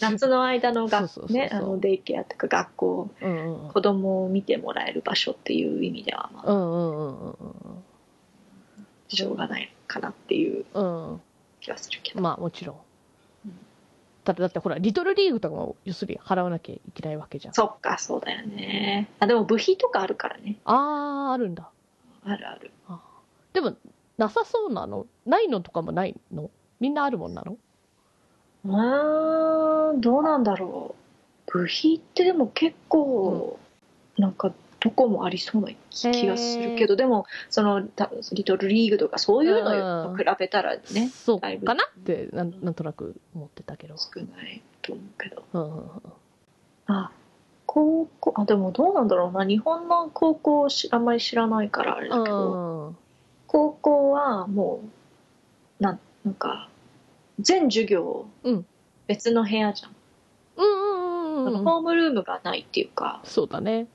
夏の間の学そうそうそうそう。ねあのデイケアとか学校うんうんうん。子供を見てもらえる場所っていう意味ではまあうんうんうんうん。しょうがないかなっていううんうん気はするけど、まあもちろん。うん。だってだってほらリトルリーグとかも要するに払わなきゃいけないわけじゃん。そっかそうだよね。あでも部費とかあるからね。あああるんだ。あるある。でもなさそうなの？ないのとかもないの？みんなあるもんなの？うーんどうなんだろう。部費ってでも結構、なんかどこもありそうな気がするけどでもそのたリトルリーグとかそういうのと比べたらねそうだいぶかなってなんなんとなく思ってたけど。少ないと思うけど。うんうんうん。あ高校あでもどうなんだろうな。日本の高校をしあんまり知らないからあれだけど、うん。高校はもうなんなんか全授業うん。別の部屋じゃん,、うんうんうんうんホームルームがないっていうかそうだね。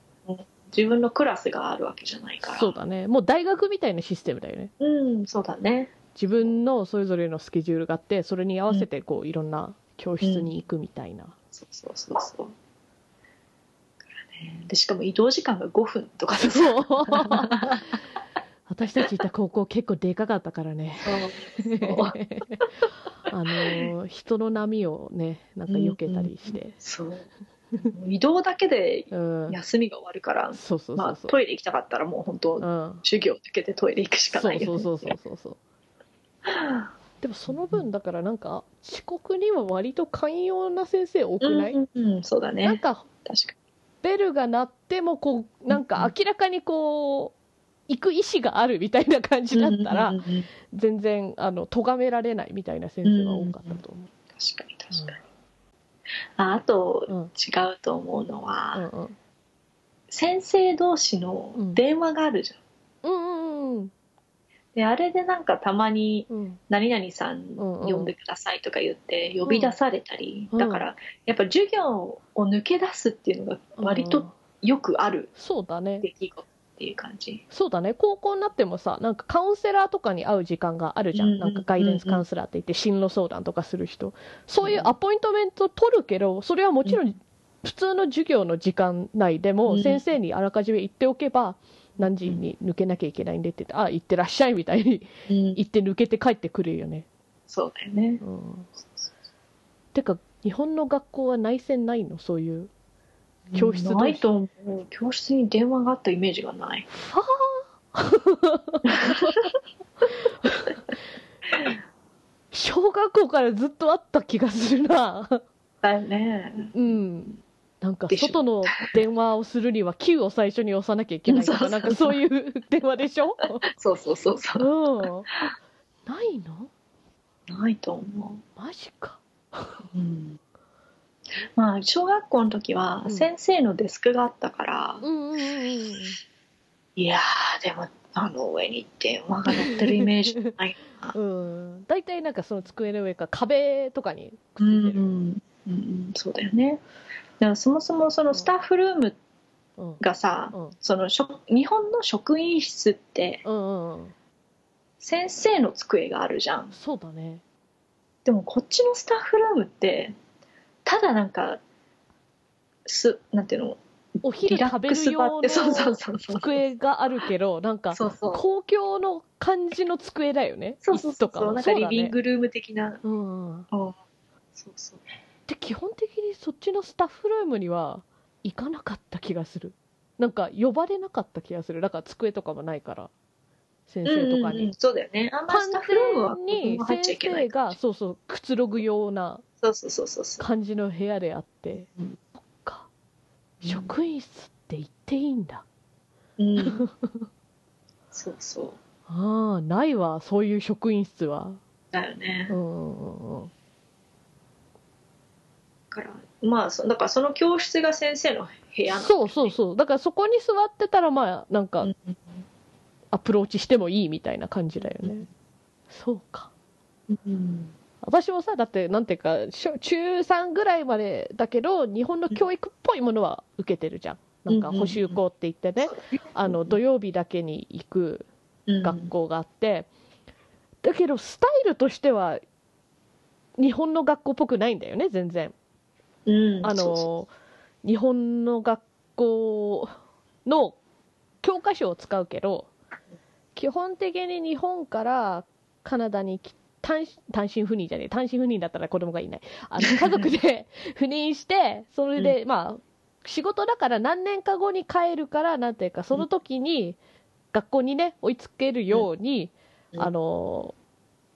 自分のクラスがあるわけじゃないから。そうだね。もう大学みたいなシステムだよね。うんそうだね。自分のそれぞれのスケジュールがあってそれに合わせてこういろんな教室に行くみたいな、そうそうそうそう。だからね。でしかも移動時間が5分とかそう <laughs> 私たちいた高校結構でかかったからね。<laughs> あの人の波をねなんか避けたりして、そう。移動だけでうん。休みが終わるから、まあ、トイレ行きたかったらもう本当、うん。授業抜けてトイレ行くしかそないよ、ね、うそうそうそうそうそう。でもその分だからなんか遅刻には割と寛容な先生多くない、うんうんうん。そうだね。なんか確かベルが鳴ってもこうなんか明らかにこう行く意思があるみたいな感じにだったら全然あの咎められないみたいな先生は多かったと思確かに確かに、ああと違うと思うのは、うんうん先生同士の電話があるじゃん、うんうんうんであれでなんかたまにうん「何々さん呼んでください」とか言って呼び出されたり、うん。だからやっぱ授業を抜け出すっていうのが割とうん。よくあるそうだね。出来事っていう感じ、そうだね。高校になってもさなんかカウンセラーとかに会う時間があるじゃん、なんかガイデンスカウンセラーって言って進路相談とかする人。そういうアポイントメント取るけどそれはもちろん普通の授業の時間内でもうん。先生にあらかじめ言っておけば何時に抜けなきゃいけないんでって言ってあ行ってらっしゃいみたいにうん。言って抜けて帰ってくるよね、そうだよね。うん、てか日本の学校は内線ないの？そういう教室ないと思う。教室に電話があったイメージがない。はあ。<laughs> 小学校からずっとあった気がするな。だよね。うん。なんか外の電話をするには9を最初に押さなきゃいけないとかなんかそういう電話でしょ？そうそうそうそう。うん。ないの？ないと思マジか。う、うん、まあ小学校の時はうん。先生のデスクがあったから、うんいやーでもあの上に電話が乗ってるイメージないな。<laughs> うん。大体なんかその机の上か壁とかにくうんうっついてる、んうんそうだよね。だからそもそもそのスタッフルームうんがさ、うんその職日本の職員室ってうんうんうん。先生の机があるじゃん。そうだね。でもこっちのスタッフルームってただなんかすなんていうの？お昼食べる用の机があるけどなんか公共の感じの机だよね？そうそうそう椅子とかは。なんかリビングルーム的な、そうそう。で基本的にそっちのスタッフルームには行かなかった気がする。なんか呼ばれなかった気がする。だから机とかもないから先生とかに、そうだよね。あんま完スタッフルームに子供入っちゃい先けない生がそうそうくつろぐようなそうそうそうそうそう。感じの部屋であって、うん。そっか。うん職員室って言っていいんだ、うん。<laughs> そうそう。ああないわそういう職員室は。だよね、だうんからまあそだからその教室が先生の部屋なのそうそうそう。だからそこに座ってたらまあなんかうん。アプローチしてもいいみたいな感じだよね、うん。そうか。うん私もさだってなんていうか小中3ぐらいまでだけど日本の教育っぽいものは受けてるじゃん。なんか補習校って言ってね、あの土曜日だけに行く学校があって、だけどスタイルとしては日本の学校っぽくないんだよね全然。うん。あの日本の学校の教科書を使うけど基本的に日本からカナダに来単身単身赴任じゃねえ単身赴任だったら子供がいない。あの家族で <laughs> 赴任してそれで、まあ仕事だから何年か後に帰るからなんていうかその時に学校にね追いつけるように、うん。あの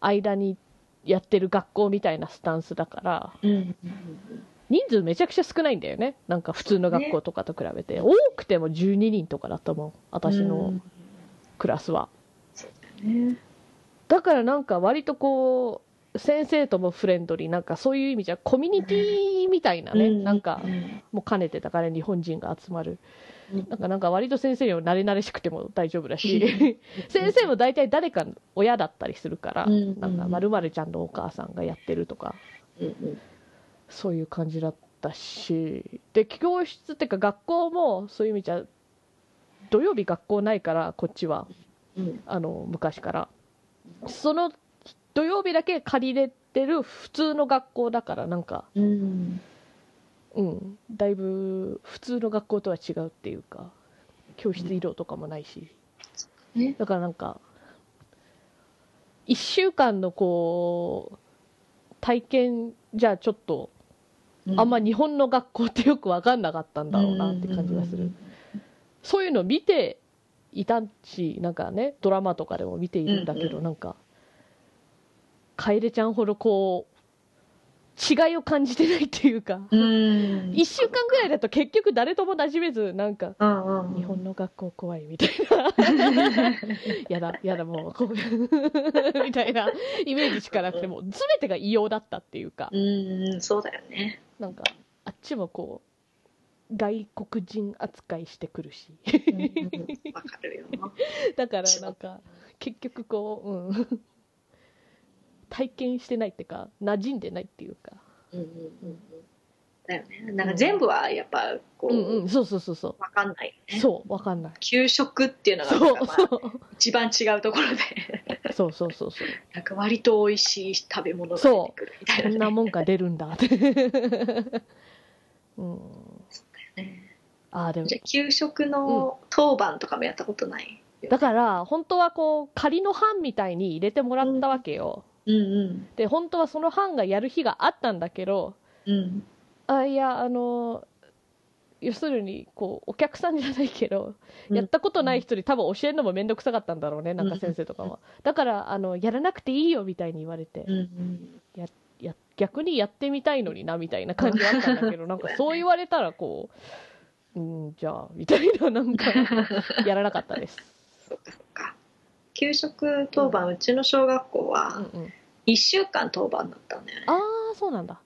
間にやってる学校みたいなスタンスだからううん。うん。人数めちゃくちゃ少ないんだよね。なんか普通の学校とかと比べて、多くても12人とかだったもん私うのん。クラスは、ねだからなんか割とこう先生ともフレンドリーなんかそういう意味じゃコミュニティみたいなね、うん。なんかうん。もう兼ねてたから日本人が集まる。うん。なんかなんか割と先生には慣れ慣れしくても大丈夫だし、<laughs> 先生も大体誰かの親だったりするから、うん。なんか〇〇ちゃんのお母さんがやってるとか、そういう感じだったし、で、教室っていうか学校もそういう意味じゃ、土曜日学校ないから、こっちは、うん。あの、昔から。その土曜日だけ借りれてる普通の学校だから、なんか、うん。うん、だいぶ普通の学校とは違うっていうか、教室移動とかもないし。ねだからなんか、一週間のこう、体験じゃちょっと、あんま日本の学校ってよくわかんなかったんだろうなって感じがする。そういうの見ていたし、なんかね、ドラマとかでも見ているんだけど、うんうん。なんか、楓ちゃんほどこう、違いを感じてないっていうか、うん。一週間ぐらいだと結局誰とも馴染めず、なんか、うんうん日本の学校怖いみたいな。<laughs> やだ、やだ、もう、みたいなイメージしかなくて、もう、すべてが異様だったっていうか、うんそうだよね。なんか、あっちもこう、外国人扱いしてくるし。かるよだから、なんか、結局こう、うん。体験してないっていうか、馴染んでないっていうか。うんうんうんうんだよねなんか全部はやっぱこうんう、うんそうそうそうそわかんない。ねそう、わかんない。給食っていうのが。一番違うところでそうそうそうそう。なんか割と美味しい食べ物が出てくるみたいなね <laughs> こんなもんが出るんだって。うん。ねああ、でも。じゃ、あ給食の当番とかもやったことないよだから、本当はこう、仮の班みたいに入れてもらったわけよ。うんうん。で、本当はその班がやる日があったんだけど、うん。あ、いや、あの、要するに、こう、お客さんじゃないけど、やったことない人に多分教えるのもめんどくさかったんだろうね、なん。か先生とかは。だから、あの、やらなくていいよみたいに言われてう、んうん。や逆にやってみたいのになみたいな感じはあったんだけど、なんかそう言われたら、こう、うん、じゃあ、みたいな、なんか、<laughs> やらなかったです。そっかそっか給食当番、うちの小学校うんはうん。1週間当番だったんだよねああ、そうなんだ。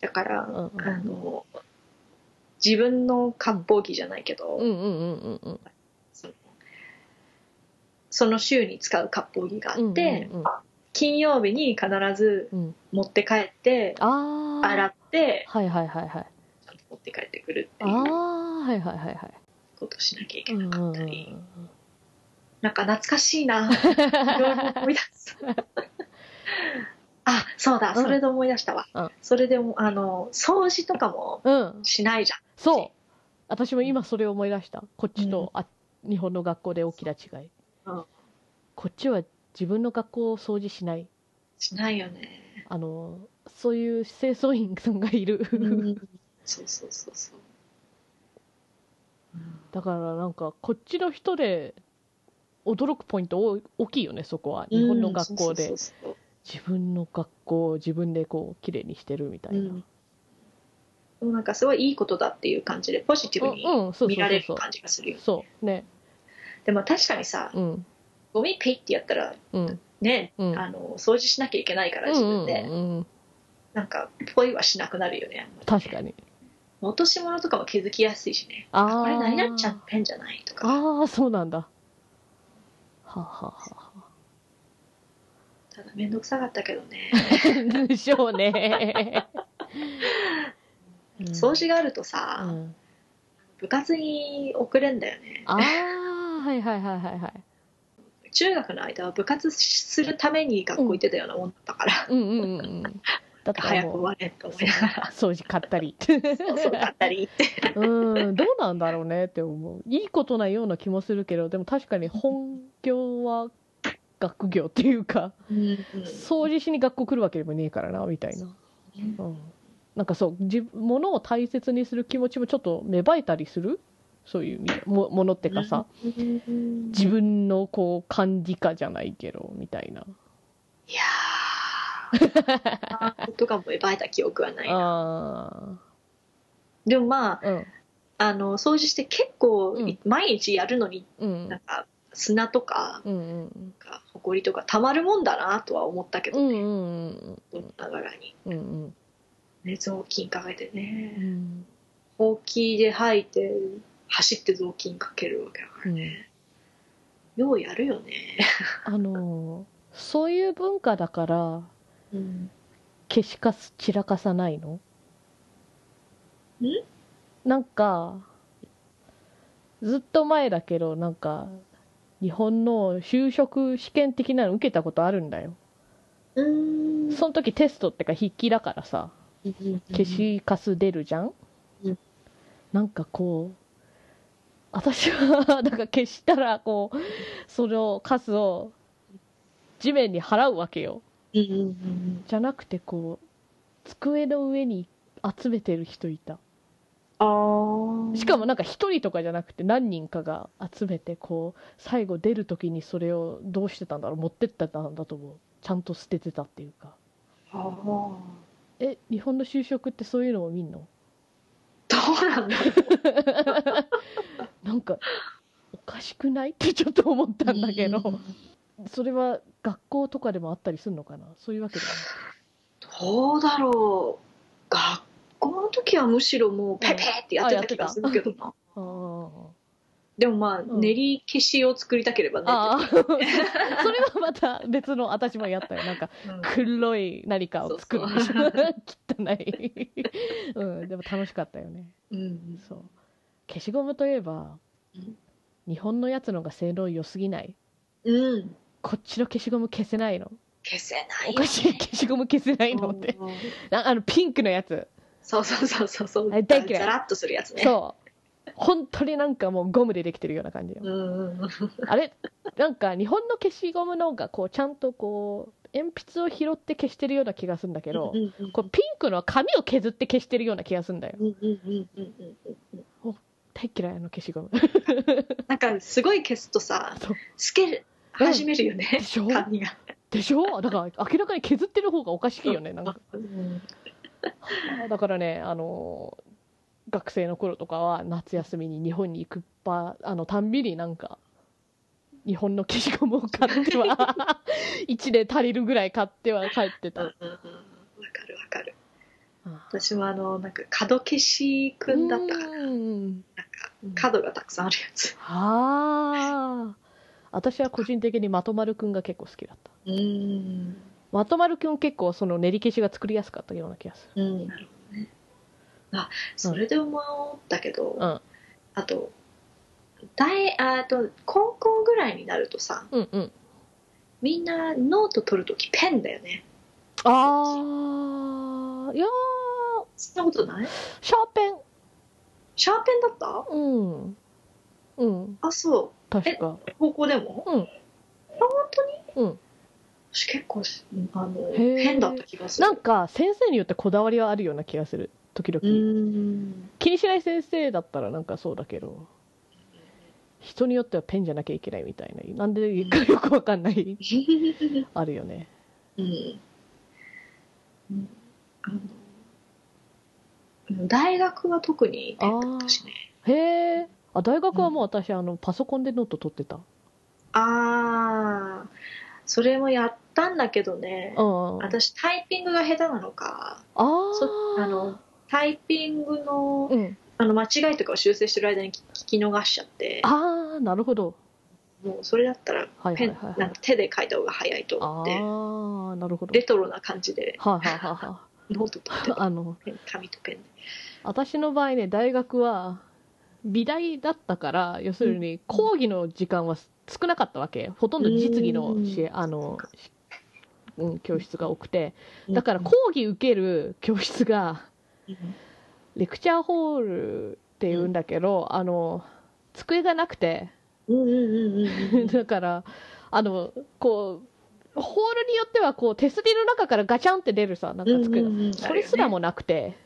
だから、うんうんあの自分の割烹着じゃないけど、うんうんうんうんうん。その週に使う割烹着があって、うんうんうん金曜日に必ずうん、持って帰って。洗ってはいはいはいはい。ちゃんと持って帰ってくるってあいうあ、はいはいはいはい。ことをしなきゃいけうんなうんうんかったり、なんか懐かしいな <laughs> いろいろ思い出すあそうだうんそれで思い出したわ、うんそれでもあの掃除とかもうん。しないじゃんそう。私も今それを思い出した。こっちと、あ日本の学校で大きな違い。うんこっちは自分の学校を掃除しない。しないよねあの、そういう清掃員さんがいる。<laughs> そうそうそうそう、うんだからなんか、こっちの人で驚くポイントお大きいよね、そこは。日本の学校で自分の学校を自分でこう、綺麗にしてるみたいな。うんなんかすごいいいことだっていう感じでポジティブに見られる。感じがするよそう、ね。でも確かにさうん、ゴミペイってやったらうん、ね、うん。あの掃除しなきゃいけないから自分で、うんうんうん、なんかポイはしなくなるよね確かに。落とし物とかも気づきやすいしねああ。これ何々ちゃんのペンじゃないとかああ、そうなんだ。はあ、はあはあ、ただ面倒くさかったけどねでしょうね。<laughs> うん掃除があるとうさ、ん、部活に遅れんだよねああ、はいはいはいはいはい。中学の間は部活するために学校行ってたようなもんだったから、うんうんうんうん。だったら早く終われと思いながら掃除買ったり。そうそうだったりってうん、どうなんだろうねって思う。いいことないような気もするけど、でも確かに本業は学業っていうか、掃除しに学校来るわけでもねえからな、みたいな。うん。なんかそう、自物を大切にする気持ちもちょっと芽生えたりする？そういうもものってかさ、うん自分のこう管理下じゃないけど、みたいな。いやーとかも芽生えた記憶はないな。あでもまああ、うん。あの掃除して結構、うん。毎日やるのにうん。なん。か砂とかうんうんか埃とかたまるもんだなとは思ったけどね、うんながらに。うんうん。ね雑巾かけてうねん。ほうきで吐いて走って雑巾かけるわけだからうん。ね、ようやるよね。<laughs> あのーそういう文化だからうん消しかす散らかさないの？ん？なんかずっと前だけどなんか日本の就職試験的なの受けたことあるんだよ。うん。その時テストってか筆記だからさ消しカス出るじゃん、うん。なんかこう私は <laughs> なんか消したらこうそのカスを地面に払うわけよじゃなくてこう机の上に集めてる人いた。あー。しかもなんか一人とかじゃなくて何人かが集めてこう最後出る時にそれをどうしてたんだろう持ってったんだと思うちゃんと捨ててたっていうか。あー。え日本の就職ってそういうのも見んの？どうなんだろう。<laughs> なんかおかしくない？ってちょっと思ったんだけど。うん。それは学校とかでもあったりするのかな？そういうわけではどうだろう。学校の時はむしろもうペペってやってた気がするけどな。でもまあ、うん。練り消しを作りたければね。あああ <laughs> それはまた別の私もやったよ。なんかうん。黒い何かを作るんでしょそう。<laughs> 汚い、うん、でも楽しかったよね。うんそう。消しゴムといえば、うん。日本のやつのが性能良すぎない？うんこっちの消しゴム消せないの？消せないよ、ね、おかしい消しゴム消せないのって。うんああのピンクのやつ。そうそうそうそうそう。あれ大嫌い。ザラッとするやつね。そう。本当になんかもうゴムでできてるような感じよ。あれ？なんか日本の消しゴムの方がこうちゃんとこう鉛筆を拾って消してるような気がするんだけど、こうピンクのは紙を削って消してるような気がするんだよ。大嫌いあの消しゴム。<laughs> なんかすごい消すとさ透け始めるよね。でしょ？紙が。でしょ？だから明らかに削ってる方がおかしいよねなんか。うんだからねあの学生の頃とかは夏休みに日本に行くばあのたんびになんか日本の消しゴムを買っては <laughs> 1年足りるぐらい買っては帰ってた、うんうんうん。わかるわかる。あ私もあのなんか角消しくんだったかな。うん。角がたくさんあるやつ。ああ私は個人的にまとまるくんが結構好きだった。うん。まとまるくん結構その練り消しが作りやすかったような気がすうんなるほどね。あそれで思ったけど、るうん。あと大ああと高校ぐらいになるとさうんうん。みんなノート取るときペンだよね。ああいやー。そんなことない？シャーペン。シャーペンだった？うん。うん。あそう確か。高校でも？うん。あ本当に？うん。私結構あのへー。変だった気がする。なんか先生によってこだわりはあるような気がする。時々、ん。気にしない先生だったらなんかそうだけど。人によってはペンじゃなきゃいけないみたいな。なんでいいかよくわかんない。あるよね。<laughs> うん。うん。あの大学は特にだったしね。へえあ大学はもう私、あのパソコンでノート取ってた。ああそれもやったんだけどね。うん私タイピングが下手なのか。あそああのタイピングのうん。あの間違いとかを修正してる間に聞聞き逃しちゃって。ああなるほど。もうそれだったらペンいはいはい。なんか手で書いた方が早いと思って。ああなるほど。レトロな感じで。はいはいはいは <laughs> ノート取っていあの紙とペンで。私の場合ね大学は美大だったから要するに講義の時間は少なかったわけ。ほとんど実技のしうん。あの、しうん、教室が多くて。うん。だから講義受ける教室がうん。 lecture hall っていうんだけど、あの机がなくて。だからあのこうホールによってはこう手すりの中からガチャンって出るさなんか机。が、それすらもなくて、あ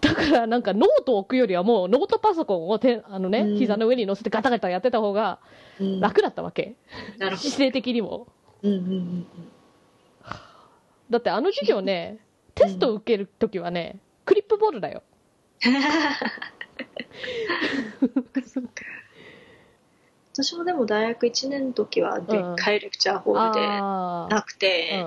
だからなんかノートを置くよりはもうノートパソコンを手あのね、うん。膝の上に乗せてガタガタやってた方が楽だったわけ、なるほど。姿勢的にも。うんうんうんだってあの授業ねテスト受けるときはね、クリップボードだよ。<laughs> 私もでも大学1年の時はでっかい lecture hall であなくて。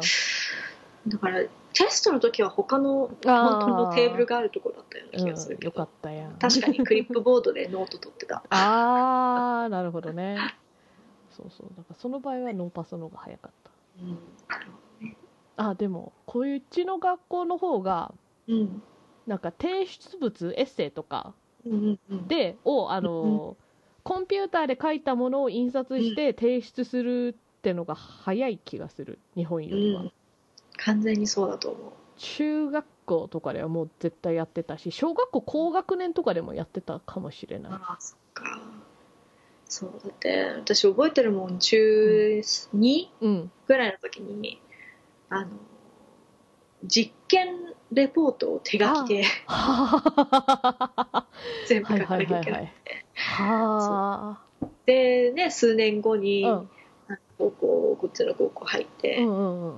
ー、だからテストの時は他の本当のテーブルがあるところだったような気がするうん、よけど、かったやん。確かにクリップボードでノート取ってた <laughs> あー、なるほどね。そうそう。だからその場合はノーパスの方が早かった。うんあ、でも、こういううちの学校の方が、うんなんか提出物、エッセイとかうんうんで、を、あの、コンピューターで書いたものを印刷して提出するってのが早い気がする。日本よりは。うん完全にそうだと思う中学校とかではもう絶対やってたし、小学校高学年とかでもやってたかもしれない。ああそっかそうだって私覚えてるもん中2うん。ぐらいの時にあの実験レポートを手書きでは <laughs> 全部い書かなきゃいけないはいはいはい。はでね数年後に、あ。うん。高校こっちの高校入って。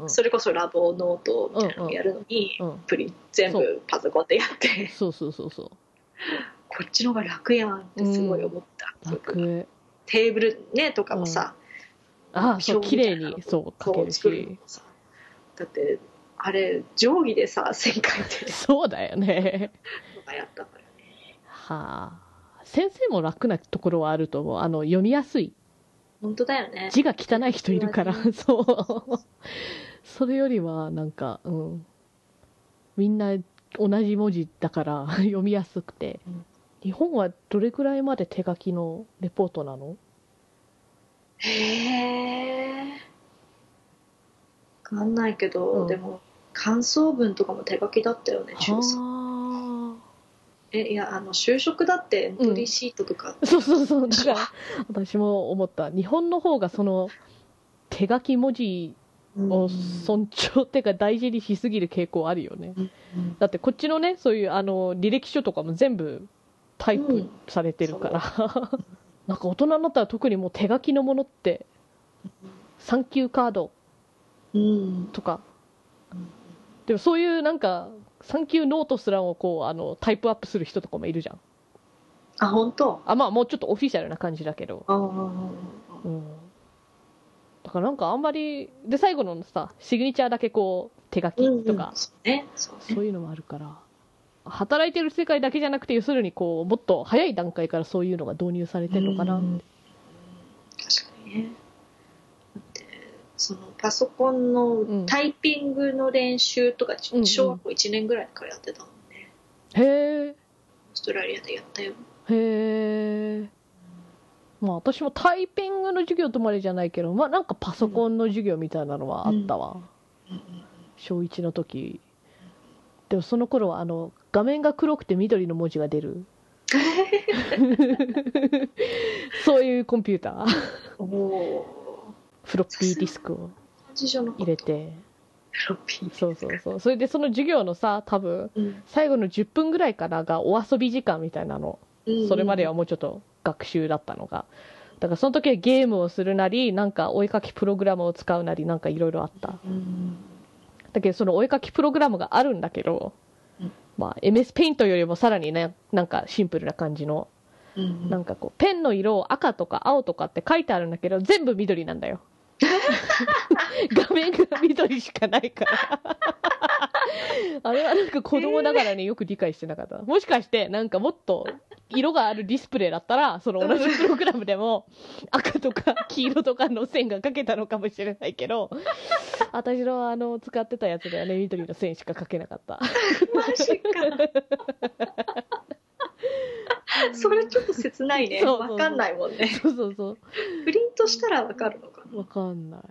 それこそラボノートみたいなのをやるのに、うん。プリン全部パソコンでやってそうそうそうそう。こっちの方が楽やんってすごい思った、楽。テーブルねとかもさ、ああ、そう、表綺麗に、そう、書けるしだってあれ定規でさ線書いて <laughs> そうだよね。とかやったからねはあ。先生も楽なところはあると思う。あの、読みやすい。本当だよね。字が汚い人いるから。う、そう。それよりは、なんか、うん。みんな同じ文字だから読みやすくて。うん。日本はどれくらいまで手書きのレポートなの？へえ分かんないけど、うん。でも感想文とかも手書きだったよね中3はえいやあの就職だってエントリーシートとか、あ。そうそうそう。だから、私も思った。日本の方がその、手書き文字うんを尊重っていうか大事にしすぎる傾向あるよね。うんだってこっちのね、そういうあの履歴書とかも全部タイプされてるから、なんか大人になったら特にもう手書きのものって、サンキューカードうんとか、うんでもそういうなんか、サンキューノートすらもこう、あの、タイプアップする人とかもいるじゃん。あ本当？あ、まあもうちょっとオフィシャルな感じだけど。ああうん。だからなんかあんまり、で、最後のさ、シグニチャーだけこう、手書きとか、そうねそうねそういうのもあるから、働いてる世界だけじゃなくて、要するにこう、もっと早い段階からそういうのが導入されてるのかな。うん確かにねそのパソコンうんのタイピングの練習とか、うんうん小学校1年ぐらいからやってたもんねへえ、オーストラリアでやったよへえ。まあ私もタイピングの授業とまでじゃないけど、まあなんかパソコンの授業みたいなのはあったわ。うんうん小1の時。でもその頃はあの、画面が黒くて緑の文字が出る。<laughs> そういうコンピューター。おおフロッピーディスクを入れて。フロッピーそうそうそう。それでその授業のさ、多分、うん最後の10分ぐらいかながお遊び時間みたいなの。うんそれまではもうちょっと学習だったのが。だからその時はゲームをするなり、なんかお絵かきプログラムを使うなり、なんかいろいろあった。うんだけどそのお絵かきプログラムがあるんだけど、うんまあ MS ペイントよりもさらにね、なんかシンプルな感じの、うんなんかこう、ペンの色を赤とか青とかって書いてあるんだけど、全部緑なんだよ。<laughs> 画面が緑しかないから。あれはなんか子供ながらによく理解してなかった。もしかして、なんかもっと色があるディスプレイだったら、その同じプログラムでも赤とか黄色とかの線が描けたのかもしれないけど、私のあの使ってたやつではね、緑の線しか描けなかった。<laughs> マジかちょっと切ないね。そうそうそう。わかんないもんね。そうそうそう。プリントしたらわかるのかな？わかんない。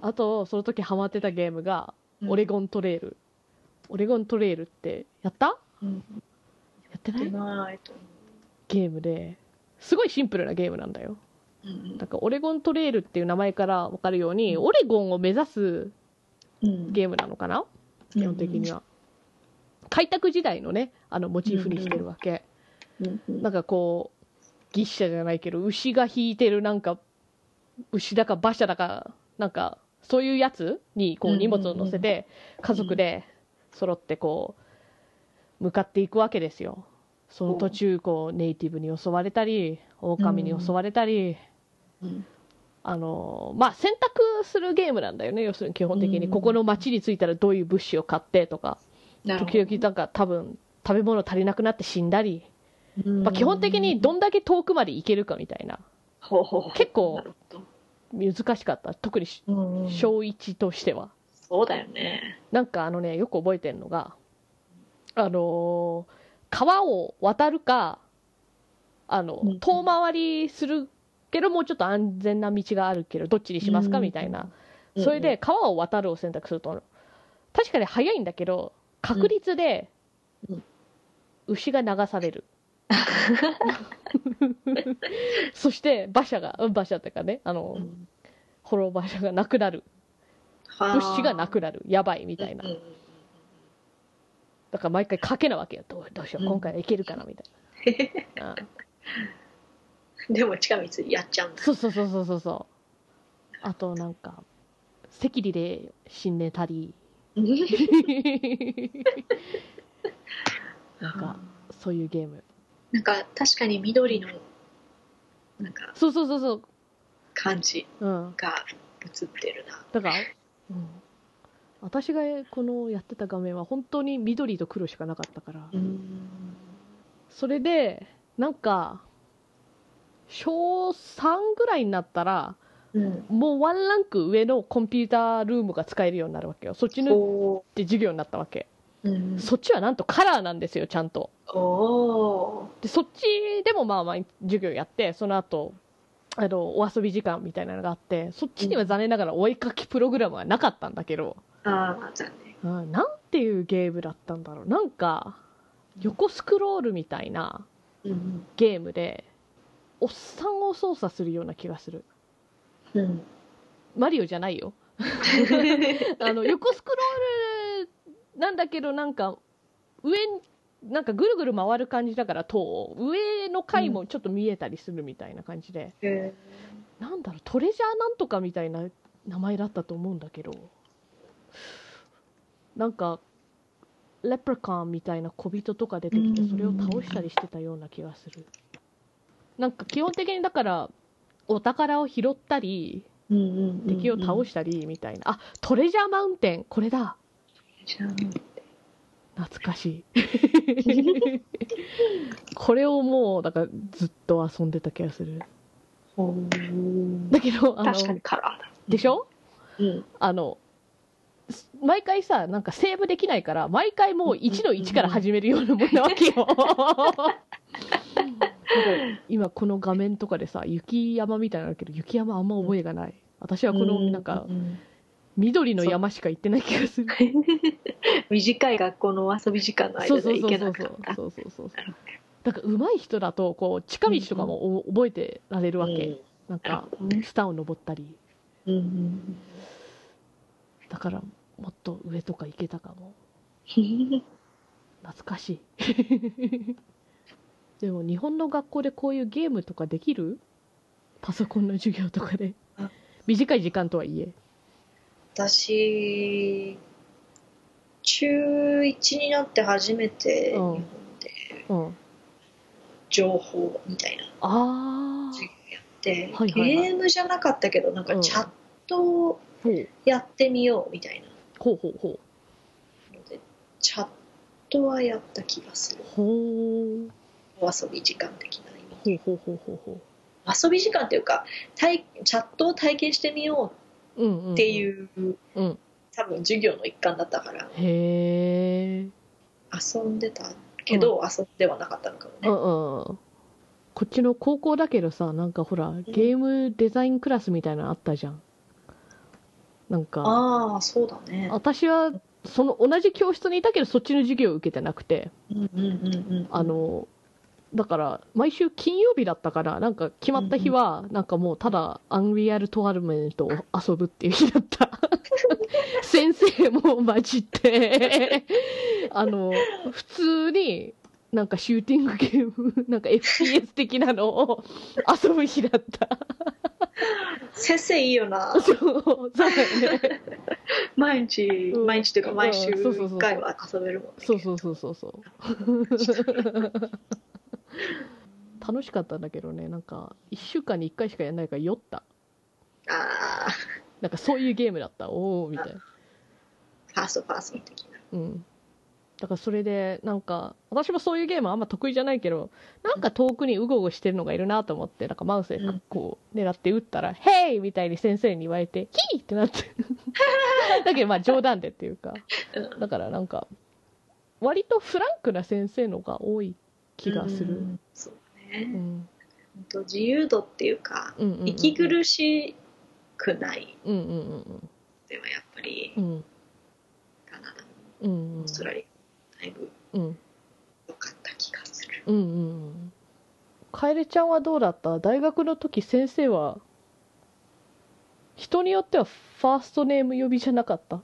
あと、その時ハマってたゲームが、オレゴントレイル。オレゴントレイルって、やった？うん。やってない？出ないとゲームで、すごいシンプルなゲームなんだよ。思うなんか、オレゴントレイルっていう名前からわかるように、オレゴンを目指すうんゲームなのかな？基本的には。開拓時代のね、あの、モチーフにしてるわけ。なんかこう、牛車じゃないけど、牛が引いてるなんか、牛だか馬車だか、なんか、そういうやつにこううん荷物を乗せて、家族で揃ってこう、向かっていくわけですよ。その途中、こう、ネイティブに襲われたり、狼に襲われたり、うん。あのまあ選択するゲームなんだよね要するに基本的に、うん。ここの町に着いたらどういう物資を買ってとか。時々なんか多分食べ物足りなくなって死んだり、うんまあ、基本的にどんだけ遠くまで行けるかみたいな。結構難しかった。特に小1としては、そうだよね。なんかあのねよく覚えてるのがあのー川を渡るかあのうん遠回りするけどもうちょっと安全な道があるけどどっちにしますかみたいな、それで川を渡るを選択すると確かに早いんだけど確率でうん。牛が流される、そして馬車がうん馬車っていうかねあの、うん滅馬車がなくなる。はあ。物資がなくなる。やばいみたいな。うんだから毎回賭けなわけよ。どうどうしよううん。今回はいけるかなみたいな、<laughs> うん。でも近道やっちゃうんだ。そうそうそうそうそうそう。あとなんか赤痢で死んでたり。<laughs> なんかそういうゲームなんか確かに緑のなんかそうそうそうそう。感じうん。が映ってるな。だから、うん、私がこのやってた画面は本当に緑と黒しかなかったから。うん。それでなんか小3ぐらいになったらうん。もうワンランク上のコンピュータールームが使えるようになるわけよ。そっちのっおて授業になったわけ。ーうんそっちはなんとカラーなんですよちゃんと。おでそっちでもまあまあ授業やってその後あのお遊び時間みたいなのがあってそっちには残念ながらお絵かきプログラムはなかったんだけど、ーああ残念。うん、なんていうゲームだったんだろう。なんか横スクロールみたいなうん。ゲームでおっさんを操作するような気がする。うん。マリオじゃないよ。<laughs> あの横スクロールなんだけどなんか上なんかぐるぐる回る感じだから塔上の階もちょっと見えたりするみたいな感じで、へなんだろうトレジャーなんとかみたいな名前だったと思うんだけど。なんかレプリカンみたいな小人とか出てきてうん。それを倒したりしてたような気がする。なんか基本的にだからお宝を拾ったりーうんうんうんうん。敵を倒したりみたいな、あトレジャーマウンテンこれだじゃあ懐かしい。<laughs> これをもうだからずっと遊んでた気がする。だけどあの確かにカラーだ。でしょ？うん。あのす毎回さなんかセーブできないから毎回もう1の1から始めるようなもんなわけよ。今この画面とかでさ雪山みたいなのあるけど雪山あんま覚えがない。私はこのなんかうんうん緑の山しか行ってない気がする。<laughs> 短い学校の遊び時間のそうそう間で行けそうそうそうなかったそうそうそうなるほだから上手い人だとこう近道とかもお覚えてられるわけ、うん。なんかスターを登ったり。うんうんだからもっと上とか行けたかも。うん懐かしい。<laughs> でも日本の学校でこういうゲームとかできる？パソコンの授業とかで。あ。短い時間とはいえ私中1になって初めて日うん。本でうん情報みたいなああ授業やって、はいはいはい。ゲームじゃなかったけどなんかうん。チャットをほうやってみようみたいな。ほう。ほうほうのでチャットはやった気がする。ほう。お遊び時間的な意味ほうほうほうほうほ遊び時間っていうか体チャットを体験してみようっていう、うん。多分授業の一環だったから。へえ遊んでたけど、遊んではなかったのかもね、うんうんこっちの高校だけどさなんかほらゲームデザインクラスみたいなのあったじゃん。なんかああそうだね。私はその同じ教室にいたけどそっちの授業を受けてなくて。うんうんうんうん。あのだから毎週金曜日だったからなんか決まった日はなんかもうただアンリアルトワルメントを遊ぶっていう日だった。<laughs> 先生も混じって <laughs> あの普通になんかシューティングゲームなんか FPS 的なのを遊ぶ日だった。先生いいよな。そうそうだよね。毎日、うん。毎日というか毎週うんそうそうそう1回は遊べるもんね。そうそうそうそうそう <laughs> 楽しかったんだけどねなんか1週間に1回しかやらないから酔った。ああなんかそういうゲームだった。おおみたいな。ファーストパーソン的な。うん。だからそれでなんか私もそういうゲームあんま得意じゃないけどなんか遠くにうごうごしてるのがいるなと思ってなんかマウスでこう狙って撃ったら「ヘイ!」みたいに先生に言われて「ヒー!」ってなって。<laughs> だけどまあ冗談でっていうか。うん。だからなんか割とフランクな先生のが多い気がする、うん。そうだね、うん。本当自由度っていうか、うんうんうん息苦しくない。うんうんうんではやっぱりうん。うんカナダもうんオーストラリアもだいぶうん。良かった気がする。うんうん。楓ちゃんはどうだった？大学の時先生は人によってはファーストネーム呼びじゃなかった？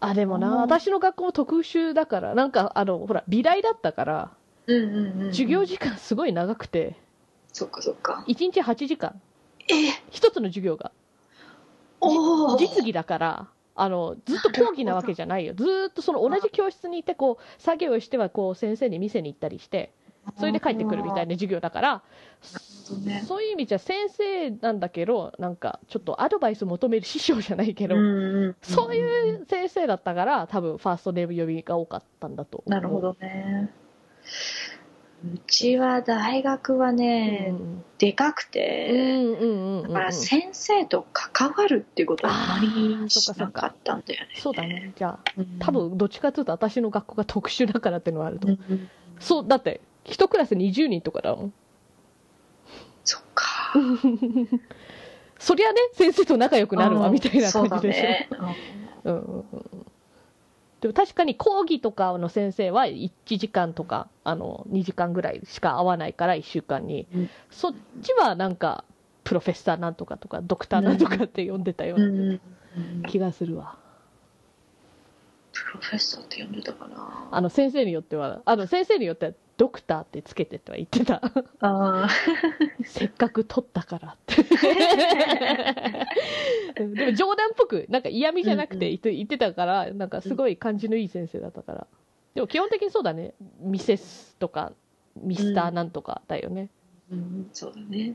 あでもな私の学校も特殊だからなんかあのほら美大だったからうんうんうん、うん、授業時間すごい長くて。そっかそっか。1日8時間。え？一つの授業が。おお実技だからあのずっと講義なわけじゃないよ。ずーっとその同じ教室にいてこう作業をしてはこう先生に見せに行ったりしてそれで帰ってくるみたいな授業だから。ね。そういう意味じゃ先生なんだけどなんかちょっとアドバイス求める師匠じゃないけど、うんうんそういう先生だったから多分ファーストネーム呼びが多かったんだと思う。なるほどねうちは大学はね、うん。でかくうんて、だから先生と関わるっていうことはあまりそっかそっかしなかったんだよね。そうだね。じゃあうん。多分どっちかというと私の学校が特殊だからっていうのはあると。う思う、ん、そうだって一クラス20人とかだもん。そっか。<laughs> そりゃね先生と仲良くなるわうん。みたいな感じでしょ、そうだね。うんでも確かに講義とかの先生は1時間とかあの2時間ぐらいしか会わないから1週間に、うん。そっちはなんかプロフェッサーなんとかとかドクターなんとかって呼んでたような気がするわ、プロフェッサーって呼んでたかな。あの先生によってはあの先生によってはドクターってつけてとは言ってた。あ <laughs> せっかく取ったからって。<laughs> でも冗談っぽくなんか嫌味じゃなくて言ってたからなんかすごい感じのいい先生だったから。でも基本的にそうだね。ミセスとかミスターなんとかだよね、ーうん、そうだね。え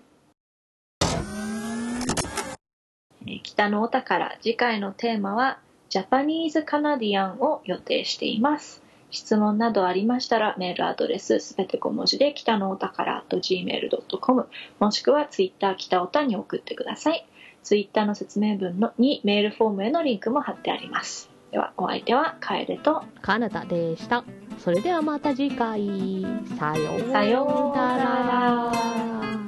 ー北のお宝次回のテーマはジャパニーズカナディアンを予定しています。質問などありましたらメールアドレスすべて小文字で北のお宝 .gmail.com もしくはツイッター北おたに送ってください。ツイッターの説明文のにメールフォームへのリンクも貼ってあります。ではお相手は楓とカナダでした。それではまた次回。さようさようなら